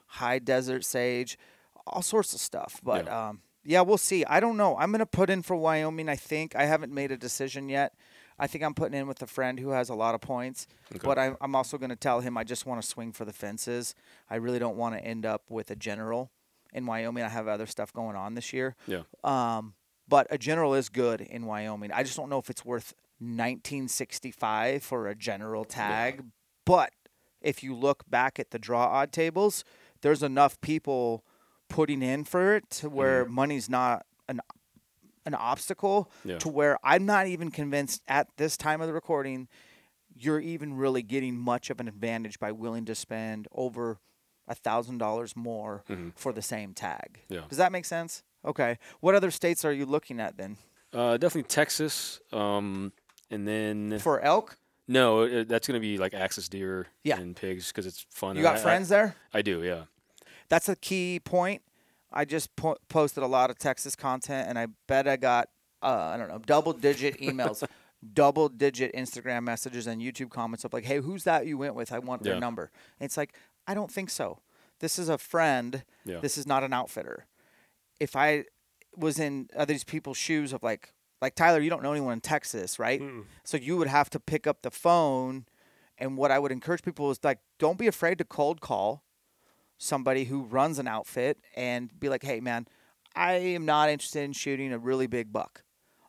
high desert sage, all sorts of stuff. But
Yeah.
um, yeah, we'll see. I don't know. I'm gonna put in for Wyoming. I think I haven't made a decision yet. I think I'm putting in with a friend who has a lot of points,
Okay.
but I'm, I'm also going to tell him I just want to swing for the fences. I really don't want to end up with a general in Wyoming. I have other stuff going on this year.
Yeah.
Um, but a general is good in Wyoming. I just don't know if it's worth 1965 for a general tag. Yeah. But if you look back at the draw odd tables, there's enough people putting in for it to where money's not an an obstacle
Yeah.
to where I'm not even convinced at this time of the recording you're even really getting much of an advantage by willing to spend over a thousand dollars more
Mhm.
for the same tag.
Yeah.
Does that make sense? Okay. What other states are you looking at then?
Uh, definitely Texas. Um, and then
For elk?
no, it, that's gonna be like axis deer
Yeah.
and pigs because it's fun.
You got
I- I-
friends there?
I, do. Yeah.
That's a key point. I just po- posted a lot of Texas content, and I bet I got uh, I don't know double digit emails. double digit Instagram messages and YouTube comments of like, hey, who's that you went with? I want their
Yeah.
number. And it's like, I don't think so. This is a friend.
Yeah.
This is not an outfitter. If I was in other these people's shoes of like, like Tyler, you don't know anyone in Texas, right? So you would have to pick up the phone. And what I would encourage people is like, don't be afraid to cold call somebody who runs an outfit and be like, hey, man, I am not interested in shooting a really big buck.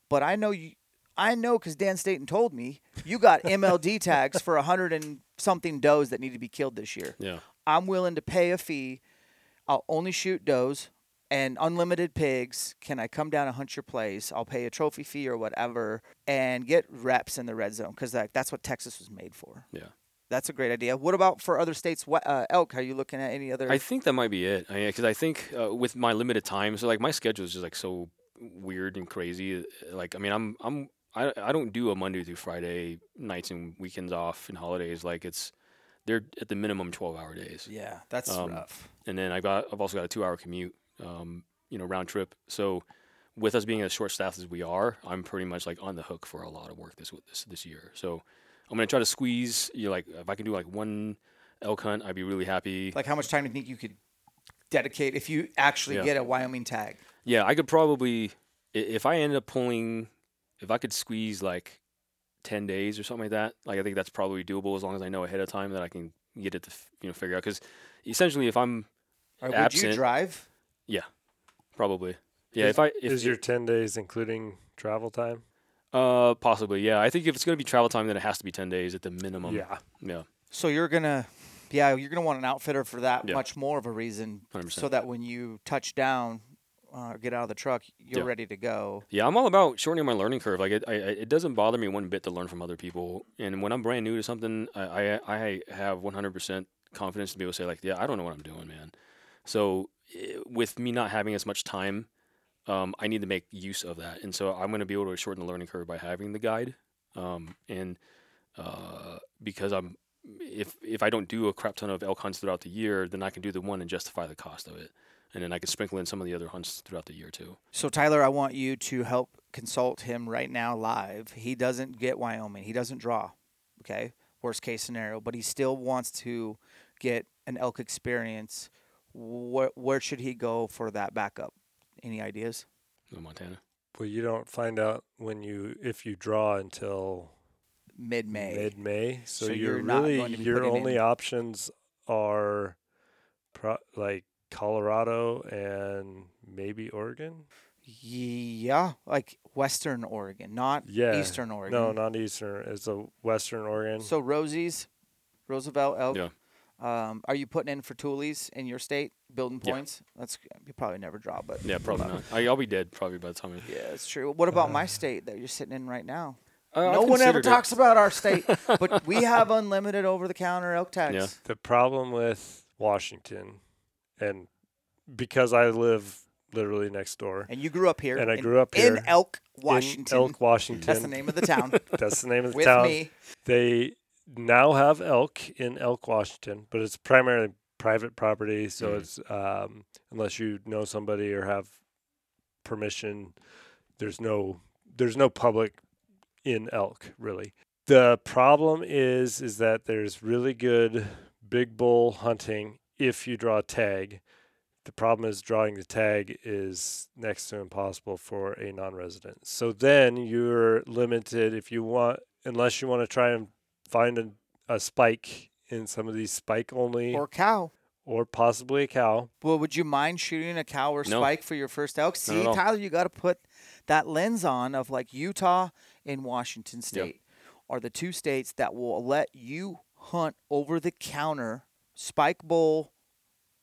But I know you, I know because Dan Staton told me you got MLD tags for a hundred and something does that need to be killed this year.
Yeah.
I'm willing to pay a fee. I'll only shoot does and unlimited pigs. Can I come down and hunt your place? I'll pay a trophy fee or whatever and get reps in the red zone because like, that's what Texas was made for.
Yeah.
That's a great idea. What about for other states? What uh, elk? Are you looking at any other?
I think that might be it. Because I, think uh, with my limited time, so like my schedule is just like so weird and crazy. Like I mean, I'm I'm I, I don't do a Monday through Friday nights and weekends off and holidays. Like it's they're at the minimum twelve hour days.
yeah, that's
Um,
rough.
and then I got I've also got a two hour commute, um, you know, round trip. So with us being as short staffed as we are, I'm pretty much like on the hook for a lot of work this this this year. So I'm gonna try to squeeze. You know, like if I can do like one elk hunt, I'd be really happy.
Like, how much time do you think you could dedicate if you actually
Yeah.
get a Wyoming tag?
Yeah, I could probably if I ended up pulling, if I could squeeze like ten days or something like that. Like I think that's probably doable as long as I know ahead of time that I can get it to you know figure out. Because essentially, if I'm
Or would you
Absent-
drive?
yeah, probably yeah. If I if
is your 10 days including travel time?
Uh, possibly, yeah. I think if it's going to be travel time, then it has to be ten days at the minimum.
yeah.
yeah,
So you're gonna, yeah, you're gonna want an outfitter for that
Yeah.
much more of a reason,
100%.
so that when you touch down uh, or get out of the truck, you're
Yeah.
ready to go.
yeah. I'm all about shortening my learning curve. Like it, I, I- it doesn't bother me one bit to learn from other people. And when I'm brand new to something, I, I, I have 100% confidence to be able to say like, yeah, I don't know what I'm doing, man. So eh, with me not having as much time, um, I need to make use of that. And so I'm going to be able to shorten the learning curve by having the guide. Um, and uh, because I'm, if if I don't do a crap ton of elk hunts throughout the year, then I can do the one and justify the cost of it, and then I can sprinkle in some of the other hunts throughout the year too.
So Tyler, I want you to help consult him right now live. He doesn't get Wyoming. He doesn't draw. Okay, worst case scenario, but he still wants to get an elk experience. Where where should he go for that backup? Any ideas?
in Montana.
Well, you don't find out when you if you draw until
Mid May.
mid May. So,
So
you're,
you're not
really
going to be
your only
in-
options are pro- like Colorado and maybe Oregon.
Yeah, like Western Oregon, not
Yeah.
Eastern Oregon.
No, not Eastern. It's a Western Oregon.
So Rosie's, Roosevelt Elk.
Yeah.
Um, are you putting in for Tules in your state, building
Yeah.
points? That's you probably never draw, but
Yeah, probably not. I, I'll be dead probably by the time. I,
Yeah, it's true. What about my state that you're sitting in right now?
Uh,
no
I've
one ever
it.
talks about our state, but we have unlimited over-the-counter elk tags.
Yeah.
the problem with Washington, and because I live literally next door,
And you grew up here.
And I
in-
grew up
in
here
Elk,
in
Washington.
Elk, Washington.
That's the name of the town.
That's the name of the
with
town.
me.
They now have elk in Elk, Washington, but it's primarily private property. So
Mhm.
it's um, unless you know somebody or have permission, there's no there's no public in elk really. The problem is is that there's really good big bull hunting if you draw a tag. The problem is drawing the tag is next to impossible for a non-resident. So then you're limited if you want, unless you want to try and find a, a spike in some of these spike only
Or cow or,
possibly a cow.
Well, would you mind shooting a cow or
No.
spike for your first elk? See. Tyler, you got to put that lens on of like Utah and Washington State are the two states that will let you hunt over the counter spike bull.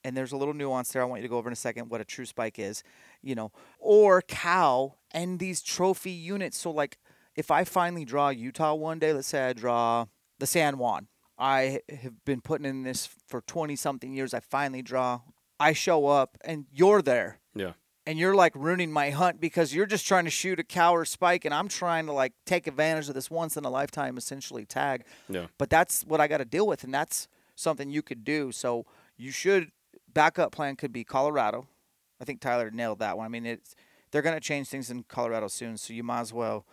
And there's a little nuance there. I want you to go over in a second what a true spike is, you know, or cow and these trophy units. So, like, if I finally draw Utah one day, let's say I draw the San Juan, I have been putting in this for 20 something years. I finally draw. I show up and you're there.
Yeah.
And you're like ruining my hunt because you're just trying to shoot a cow or spike, and I'm trying to like take advantage of this once in a lifetime essentially tag.
Yeah.
But that's what I got to deal with, and that's something you could do. So you should backup plan could be Colorado. I think Tyler nailed that one. I mean, it's they're going to change things in Colorado soon, so you might as well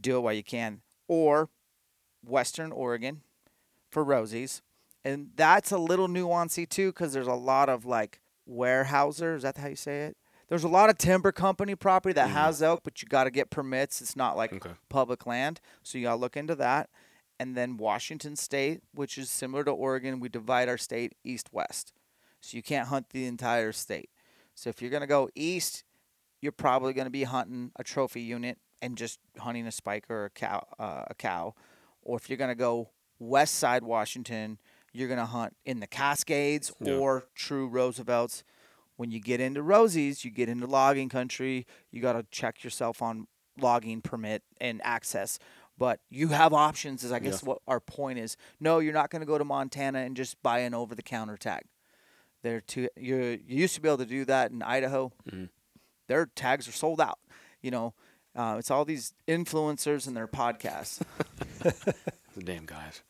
do it while you can. Or Western Oregon for Rosie's. And that's a little nuancy too, because there's a lot of like Weyerhaeuser. Is that how you say it? There's a lot of timber company property that mm-hmm. has elk, but you got to get permits. It's not like
Okay.
public land, so you got to look into that. And then Washington State, which is similar to Oregon, we divide our state east west, so you can't hunt the entire state. So if you're gonna go east, you're probably gonna be hunting a trophy unit and just hunting a spike or a cow, uh, a cow. Or if you're gonna go west side Washington, you're gonna hunt in the Cascades
Yeah.
or true Roosevelts. When you get into Rosie's, you get into logging country. You got to check yourself on logging permit and access. But you have options, is I guess what our point is. No, you're not going to go to Montana and just buy an over the counter tag. They're too, you you used to be able to do that in Idaho. Their tags are sold out. You know, uh, it's all these influencers and their podcasts.
The damn guys.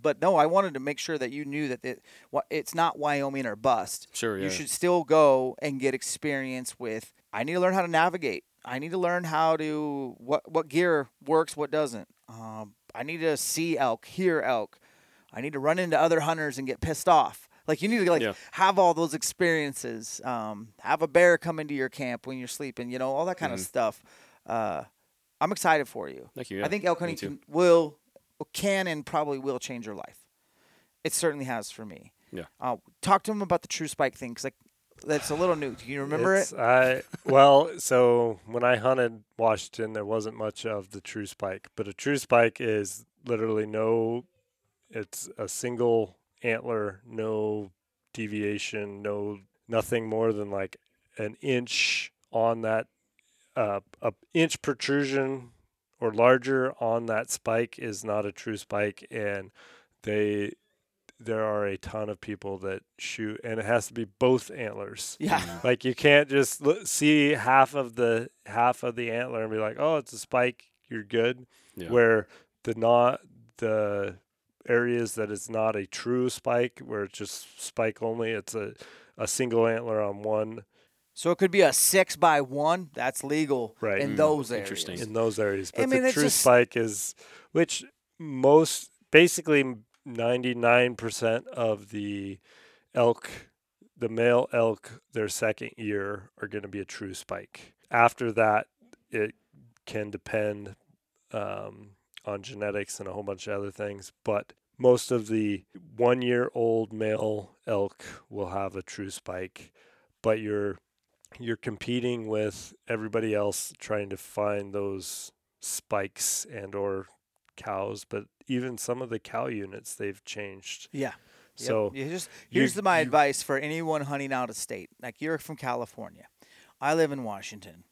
but no, I wanted to make sure that you knew that it, it's not Wyoming or bust.
Sure,
You should still go and get experience with. I need to learn how to navigate. I need to learn how to what what gear works, what doesn't. Um, I need to see elk, hear elk. I need to run into other hunters and get pissed off. Like you need to like
Yeah.
have all those experiences. Um, have a bear come into your camp when you're sleeping. You know all that kind of stuff. Uh, I'm excited for you.
Thank you,
I think elk
me
hunting can, will, can, and probably will change your life. It certainly has for me.
Yeah.
Uh, talk to him about the true spike thing, cause like that's a little new. Do you remember
It's-
it?
I well, so when I hunted Washington, there wasn't much of the true spike, but a true spike is literally no. It's a single antler, no deviation, no nothing more than like an inch on that, uh, a inch protrusion or larger on that spike is not a true spike, and they there are a ton of people that shoot, and it has to be both antlers.
Yeah.
Like you can't just l- see half of the half of the antler and be like, "Oh, it's a spike, you're good."
Yeah.
Where the not the areas that it's not a true spike, where it's just spike only, it's a a single antler on one
So it could be a six by one. That's legal
Right.
in
Mm,
those areas.
interesting.
in those areas.
I
But
mean,
the true
just-
spike is which most basically 99% of the elk the male elk their second year are going to be a true spike. After that it can depend um, on genetics and a whole bunch of other things, but most of the 1 year old male elk will have a true spike, but you're you're competing with everybody else trying to find those spikes and or cows but even some of the cow units they've changed
Yeah. Yep.
so
you just
you-
here's the, my
you-
advice for anyone hunting out of state. Like you're from California, I live in Washington.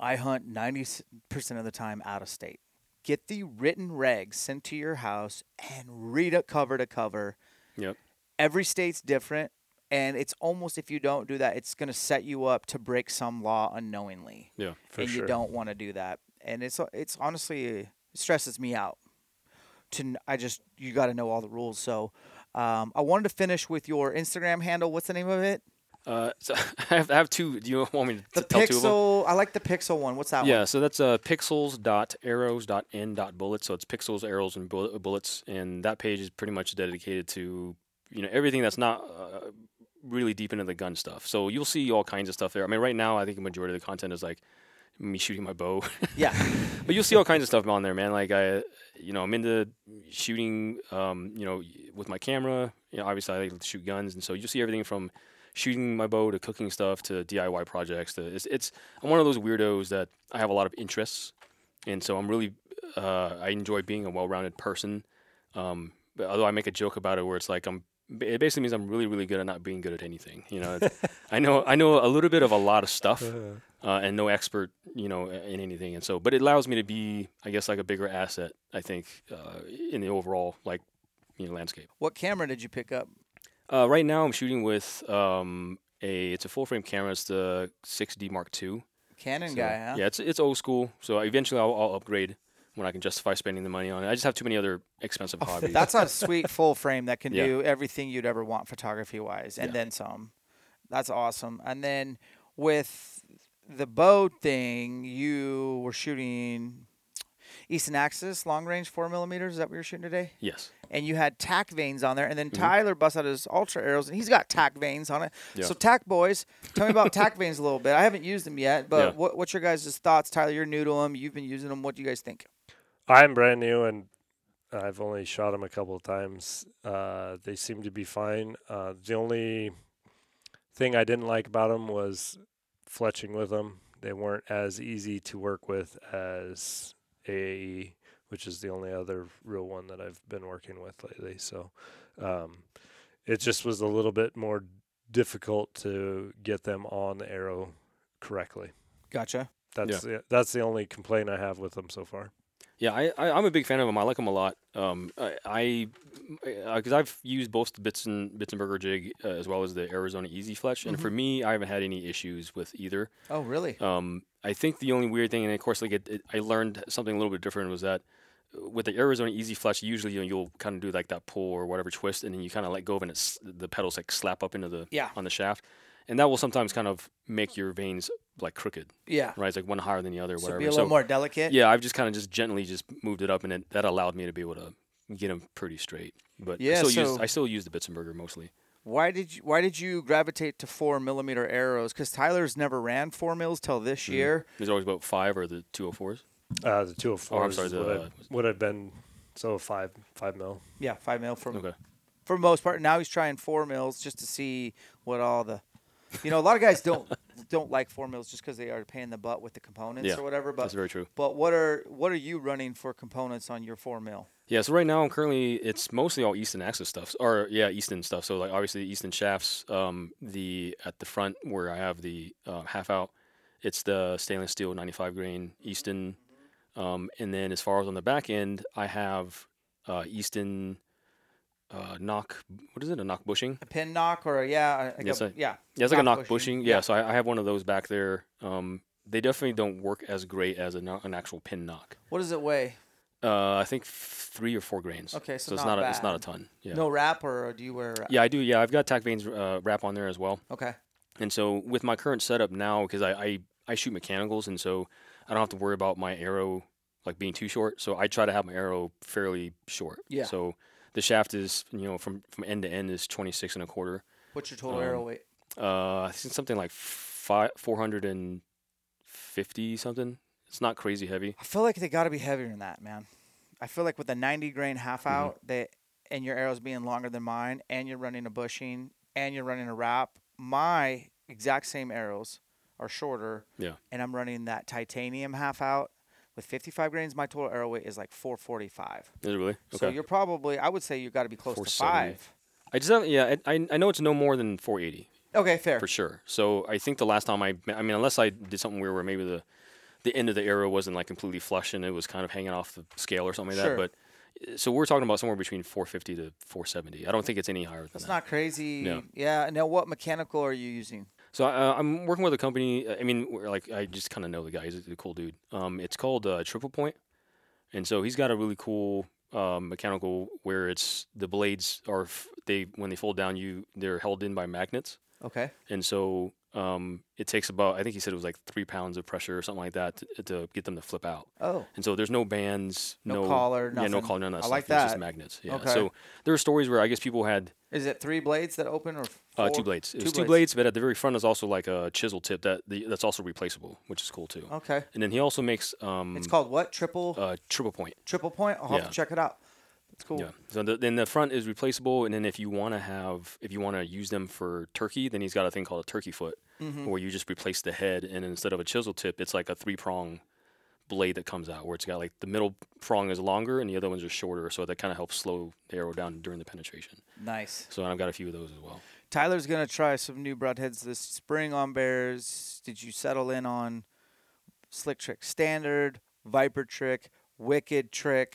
I hunt ninety percent of the time out of state. Get the written regs sent to your house and read it cover to cover.
Yep.
Every state's different, and it's almost if you don't do that, it's going to set you up to break some law unknowingly,
Yeah.
for
and
sure
you don't want to do that. And it's it's honestly it stresses me out. To I just you got to know all the rules. So um, I wanted to finish with your Instagram handle. What's the name of it?
Uh, so I have, I have two. Do you want me to
The
tell two of them?
Pixel. I like the Pixel one. What's that
Yeah,
one?
so that's uh, pixels.arrows.n.bullets. So it's pixels, arrows, and bullets, and that page is pretty much dedicated to you know everything that's not uh, really deep into the gun stuff. So you'll see all kinds of stuff there. I mean, right now I think the majority of the content is like me shooting my bow,
Yeah.
but you'll see all kinds of stuff on there, man. Like I, you know, I'm into shooting, um, you know, with my camera. You know, obviously I like to shoot guns, and so you'll see everything from shooting my bow to cooking stuff to DIY projects. To it's, it's I'm one of those weirdos that I have a lot of interests, and so I'm really uh, I enjoy being a well-rounded person. Um, but although I make a joke about it, where it's like I'm it basically means I'm really really good at not being good at anything. You know, I know I know a little bit of a lot of stuff. Uh, and no expert, you know, in anything, and so, but it allows me to be, I guess, like a bigger asset. I think uh, in the overall, like, you know, landscape.
What camera did you pick up?
Uh, right now, I'm shooting with um, a it's a full frame camera. It's the 6D Mark II.
Canon
So,
guy, huh?
Yeah, it's it's old school. So eventually, I'll, I'll upgrade when I can justify spending the money on it. I just have too many other expensive oh, hobbies.
Oh, That's a sweet full frame that can
Yeah.
do everything you'd ever want photography wise, and
Yeah.
then some. That's awesome. And then with the bow thing, you were shooting. Easton Axis long range four millimeters. Is that what you're shooting today?
Yes.
And you had tack vanes on there, and then mm-hmm. Tyler busts out his ultra arrows, and he's got tack vanes on it.
Yeah.
So tack boys, tell me about tack vanes a little bit. I haven't used them yet, but
Yeah.
what, what's your guys' thoughts, Tyler? You're new to them. You've been using them. What do you guys think?
I'm brand new and I've only shot them a couple of times. Uh, they seem to be fine. Uh, the only thing I didn't like about them was fletching with them. They weren't as easy to work with as AAE, which is the only other real one that I've been working with lately. So um, it just was a little bit more difficult to get them on the arrow correctly.
Gotcha.
That's the, that's the only complaint I have with them so far.
Yeah, I, I I'm a big fan of them. I like them a lot. Um, I because I've used both the Bitson Bitsenberger jig uh, as well as the Arizona Easy Fletch, and for me, I haven't had any issues with either.
Oh, really?
Um, I think the only weird thing, and of course, like it, it, I learned something a little bit different, was that uh, with the Arizona Easy Fletch, usually you know, you'll kind of do like that pull or whatever twist, and then you kind of let go of it, and it's, the pedals like slap up into the
Yeah.
on the shaft, and that will sometimes kind of make your vanes like crooked,
Yeah.
right? It's like one higher than the other,
So
whatever.
be a little more delicate.
Yeah, I've just kind of just gently just moved it up, and it, that allowed me to be able to get them pretty straight. But
Yeah,
I still
so-
use I still use the Bitsenberger mostly.
Why did you Why did you gravitate to four millimeter arrows? Because Tyler's never ran four mils till this
Mm-hmm.
year.
There's always about five or the 204s.
Uh, the 204
Oh, I'm sorry, the,
what,
uh,
I, what I've been, so five, five mil.
Yeah, five mil for
Okay.
for most part. Now he's trying four mils just to see what all the, you know, a lot of guys don't don't like four mils just because they are paying the butt with the components
Yeah,
or whatever. But
That's very true.
but what are what are you running for components on your four mil?
Yeah, so right now I'm currently it's mostly all Easton Axis stuff, or yeah, Easton stuff. So like obviously the Easton shafts, um, the at the front where I have the uh, half out, it's the stainless steel 95 grain Easton, um, and then as far as on the back end, I have uh, Easton uh, nock. What is it? A nock bushing?
A pin nock or a, yeah, like
Yes,
a,
I-
yeah.
Yeah, it's like a nock
bushing.
bushing. Yeah, so I, I have one of those back there. Um, they definitely don't work as great as a, an actual pin nock.
What does it weigh?
Uh, I think three or four grains.
Okay, so
it's
not
not a, it's not a ton. Yeah.
No wrap or do you wear?
Yeah, I do. Yeah, I've got TAC Vanes uh, wrap on there as well.
Okay.
And so with my current setup now, because I, I I shoot mechanicals, and so I don't have to worry about my arrow like being too short. So I try to have my arrow fairly short.
Yeah.
So the shaft is you know from from end to end is 26 and a quarter.
What's your total
Um,
arrow weight?
Uh, I think something like five, 450 something. It's not crazy heavy.
I feel like they got to be heavier than that, man. I feel like with a 90 grain half
Mm-hmm.
out, that and your arrows being longer than mine, and you're running a bushing, and you're running a wrap, my exact same arrows are shorter.
Yeah.
And I'm running that titanium half out with 55 grains. My total arrow weight is like 445.
Is it really?
So you're probably, I would say you've got to be close to five.
I just have, yeah. I I- know it's no more than 480.
Okay, fair.
for sure. So I think the last time I, I mean, unless I did something weird where maybe the, the end of the arrow wasn't like completely flush and it was kind of hanging off the scale or something like
Sure.
that. But so we're talking about somewhere between 450 to 470. I don't think it's any higher than that.
That's
that.
not crazy.
No.
Yeah. Now, what mechanical are you using?
So uh, I'm working with a company. I mean, we're like I just kind of know the guy. He's a, cool dude. Um, it's called uh, Triple point. And so he's got a really cool um, mechanical where it's the blades are f- they when they fold down you they're held in by magnets.
Okay.
and so um, it takes about I think he said it was like three pounds of pressure or something like that to, to get them to flip out.
Oh.
And so there's no bands,
No
no,
collar,
yeah, no collar, none of that
I
stuff.
like
It's just magnets. Yeah.
Okay.
So there are stories where I guess people had
Is it three blades that open or
uh, two blades. It
Two
was two
blades.
but at the very front is also like a chisel tip that the, that's also replaceable, which is cool too.
Okay.
And then he also makes um,
It's called what? Triple
uh, triple point.
triple point? I'll have
yeah.
to check it out. It's cool.
Yeah. So the, then the front is replaceable, and then if you want to have, if you want to use them for turkey, then he's got a thing called a turkey foot,
Mm-hmm.
where you just replace the head, and instead of a chisel tip, it's like a three prong blade that comes out, where it's got like the middle prong is longer and the other ones are shorter, so that kind of helps slow the arrow down during the penetration.
Nice.
So I've got a few of those as well.
Tyler's gonna try some new broadheads this spring on bears. Did you settle in on Slick Trick Standard, Viper Trick, Wicked Trick,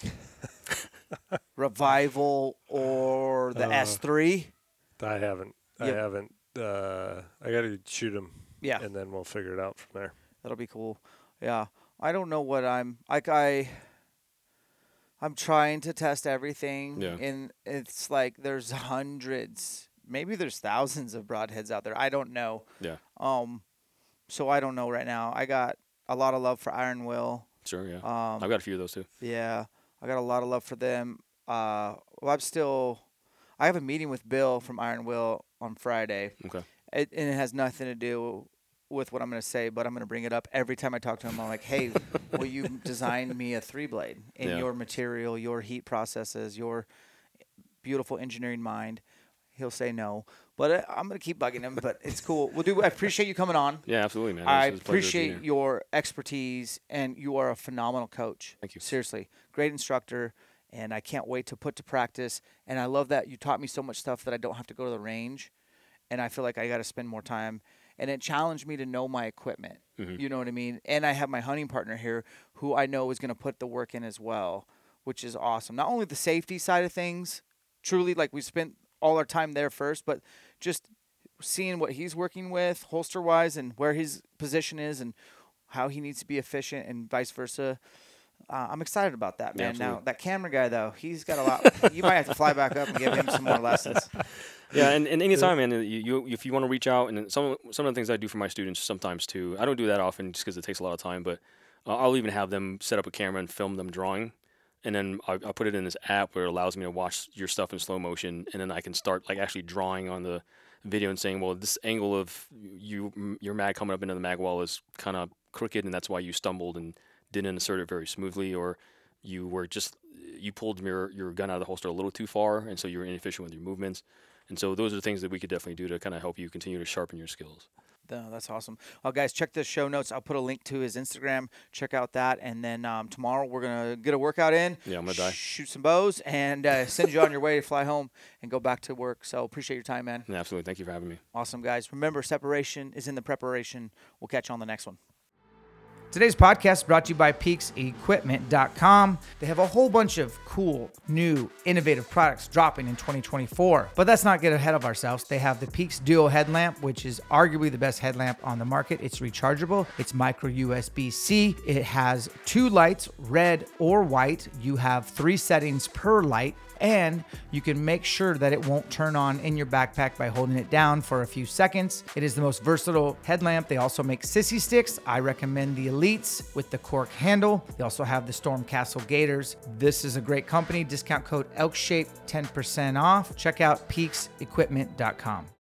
Revival, or the
Uh,
S3?
I haven't. I haven't. Uh, I got to shoot them,
Yeah,
and then we'll figure it out from there.
that'll be cool. Yeah, I don't know what I'm like. I I'm trying to test everything,
Yeah.
and it's like there's hundreds, maybe there's thousands of broadheads out there. I don't know.
Yeah.
Um, so I don't know right now. I got a lot of love for Iron Will.
Sure, yeah.
Um,
I've got a few of those too.
Yeah, I got a lot of love for them. Uh, well, I'm still. I have a meeting with Bill from Iron Will on Friday,
Okay.
it, and it has nothing to do with what I'm going to say, but I'm going to bring it up every time I talk to him. I'm like, "Hey, will you design me a three blade in
Yeah.
your material, your heat processes, your beautiful engineering mind?" He'll say no, but I, I'm going to keep bugging him. But it's cool. We'll do. I appreciate you coming on.
Yeah, absolutely, man.
I
It was- it was a pleasure being
appreciate your expertise, and you are a phenomenal coach.
Thank you.
Seriously, great instructor, and I can't wait to put to practice. And I love that you taught me so much stuff that I don't have to go to the range, and I feel like I got to spend more time. And it challenged me to know my equipment.
Mm-hmm.
You know what I mean? And I have my hunting partner here, who I know is going to put the work in as well, which is awesome. Not only the safety side of things, truly, like we spent all our time there first, but just seeing what he's working with holster wise and where his position is and how he needs to be efficient and vice versa. Uh, I'm excited about that, man. now that camera guy though, he's got a lot. you might have to fly back up and give him some more lessons.
Yeah, and, and anytime, man, you, you if you want to reach out, and some some of the things I do for my students sometimes too. I don't do that often just because it takes a lot of time, but uh, I'll even have them set up a camera and film them drawing, and then I, I put it in this app where it allows me to watch your stuff in slow motion, and then I can start like actually drawing on the video and saying, well, this angle of you your mag coming up into the mag wall is kind of crooked, and that's why you stumbled and didn't insert it very smoothly, or you were just you pulled your your gun out of the holster a little too far, and so you were inefficient with your movements. And so those are the things that we could definitely do to kind of help you continue to sharpen your skills.
No, that's awesome. Well, guys, check the show notes. I'll put a link to his Instagram. Check out that, and then um, tomorrow we're gonna get a workout in.
Yeah, I'm gonna die.
Shoot some bows and uh, send you on your way to fly home and go back to work. So appreciate your time, man.
Yeah, absolutely. Thank you for having me.
Awesome, guys. Remember, separation is in the preparation. We'll catch you on the next one. Today's podcast is brought to you by PeaxEquipment.com. They have a whole bunch of cool, new, innovative products dropping in 2024. But let's not get ahead of ourselves. They have the Peax Duo headlamp, which is arguably the best headlamp on the market. It's rechargeable, it's micro USB C. It has two lights, red or white. You have three settings per light and you can make sure that it won't turn on in your backpack by holding it down for a few seconds. It is the most versatile headlamp. They also make sissy sticks. I recommend the Elites with the cork handle. They also have the Storm Castle Gaiters. This is a great company. Discount code ELKSHAPE 10% off. Check out peaxequipment.com.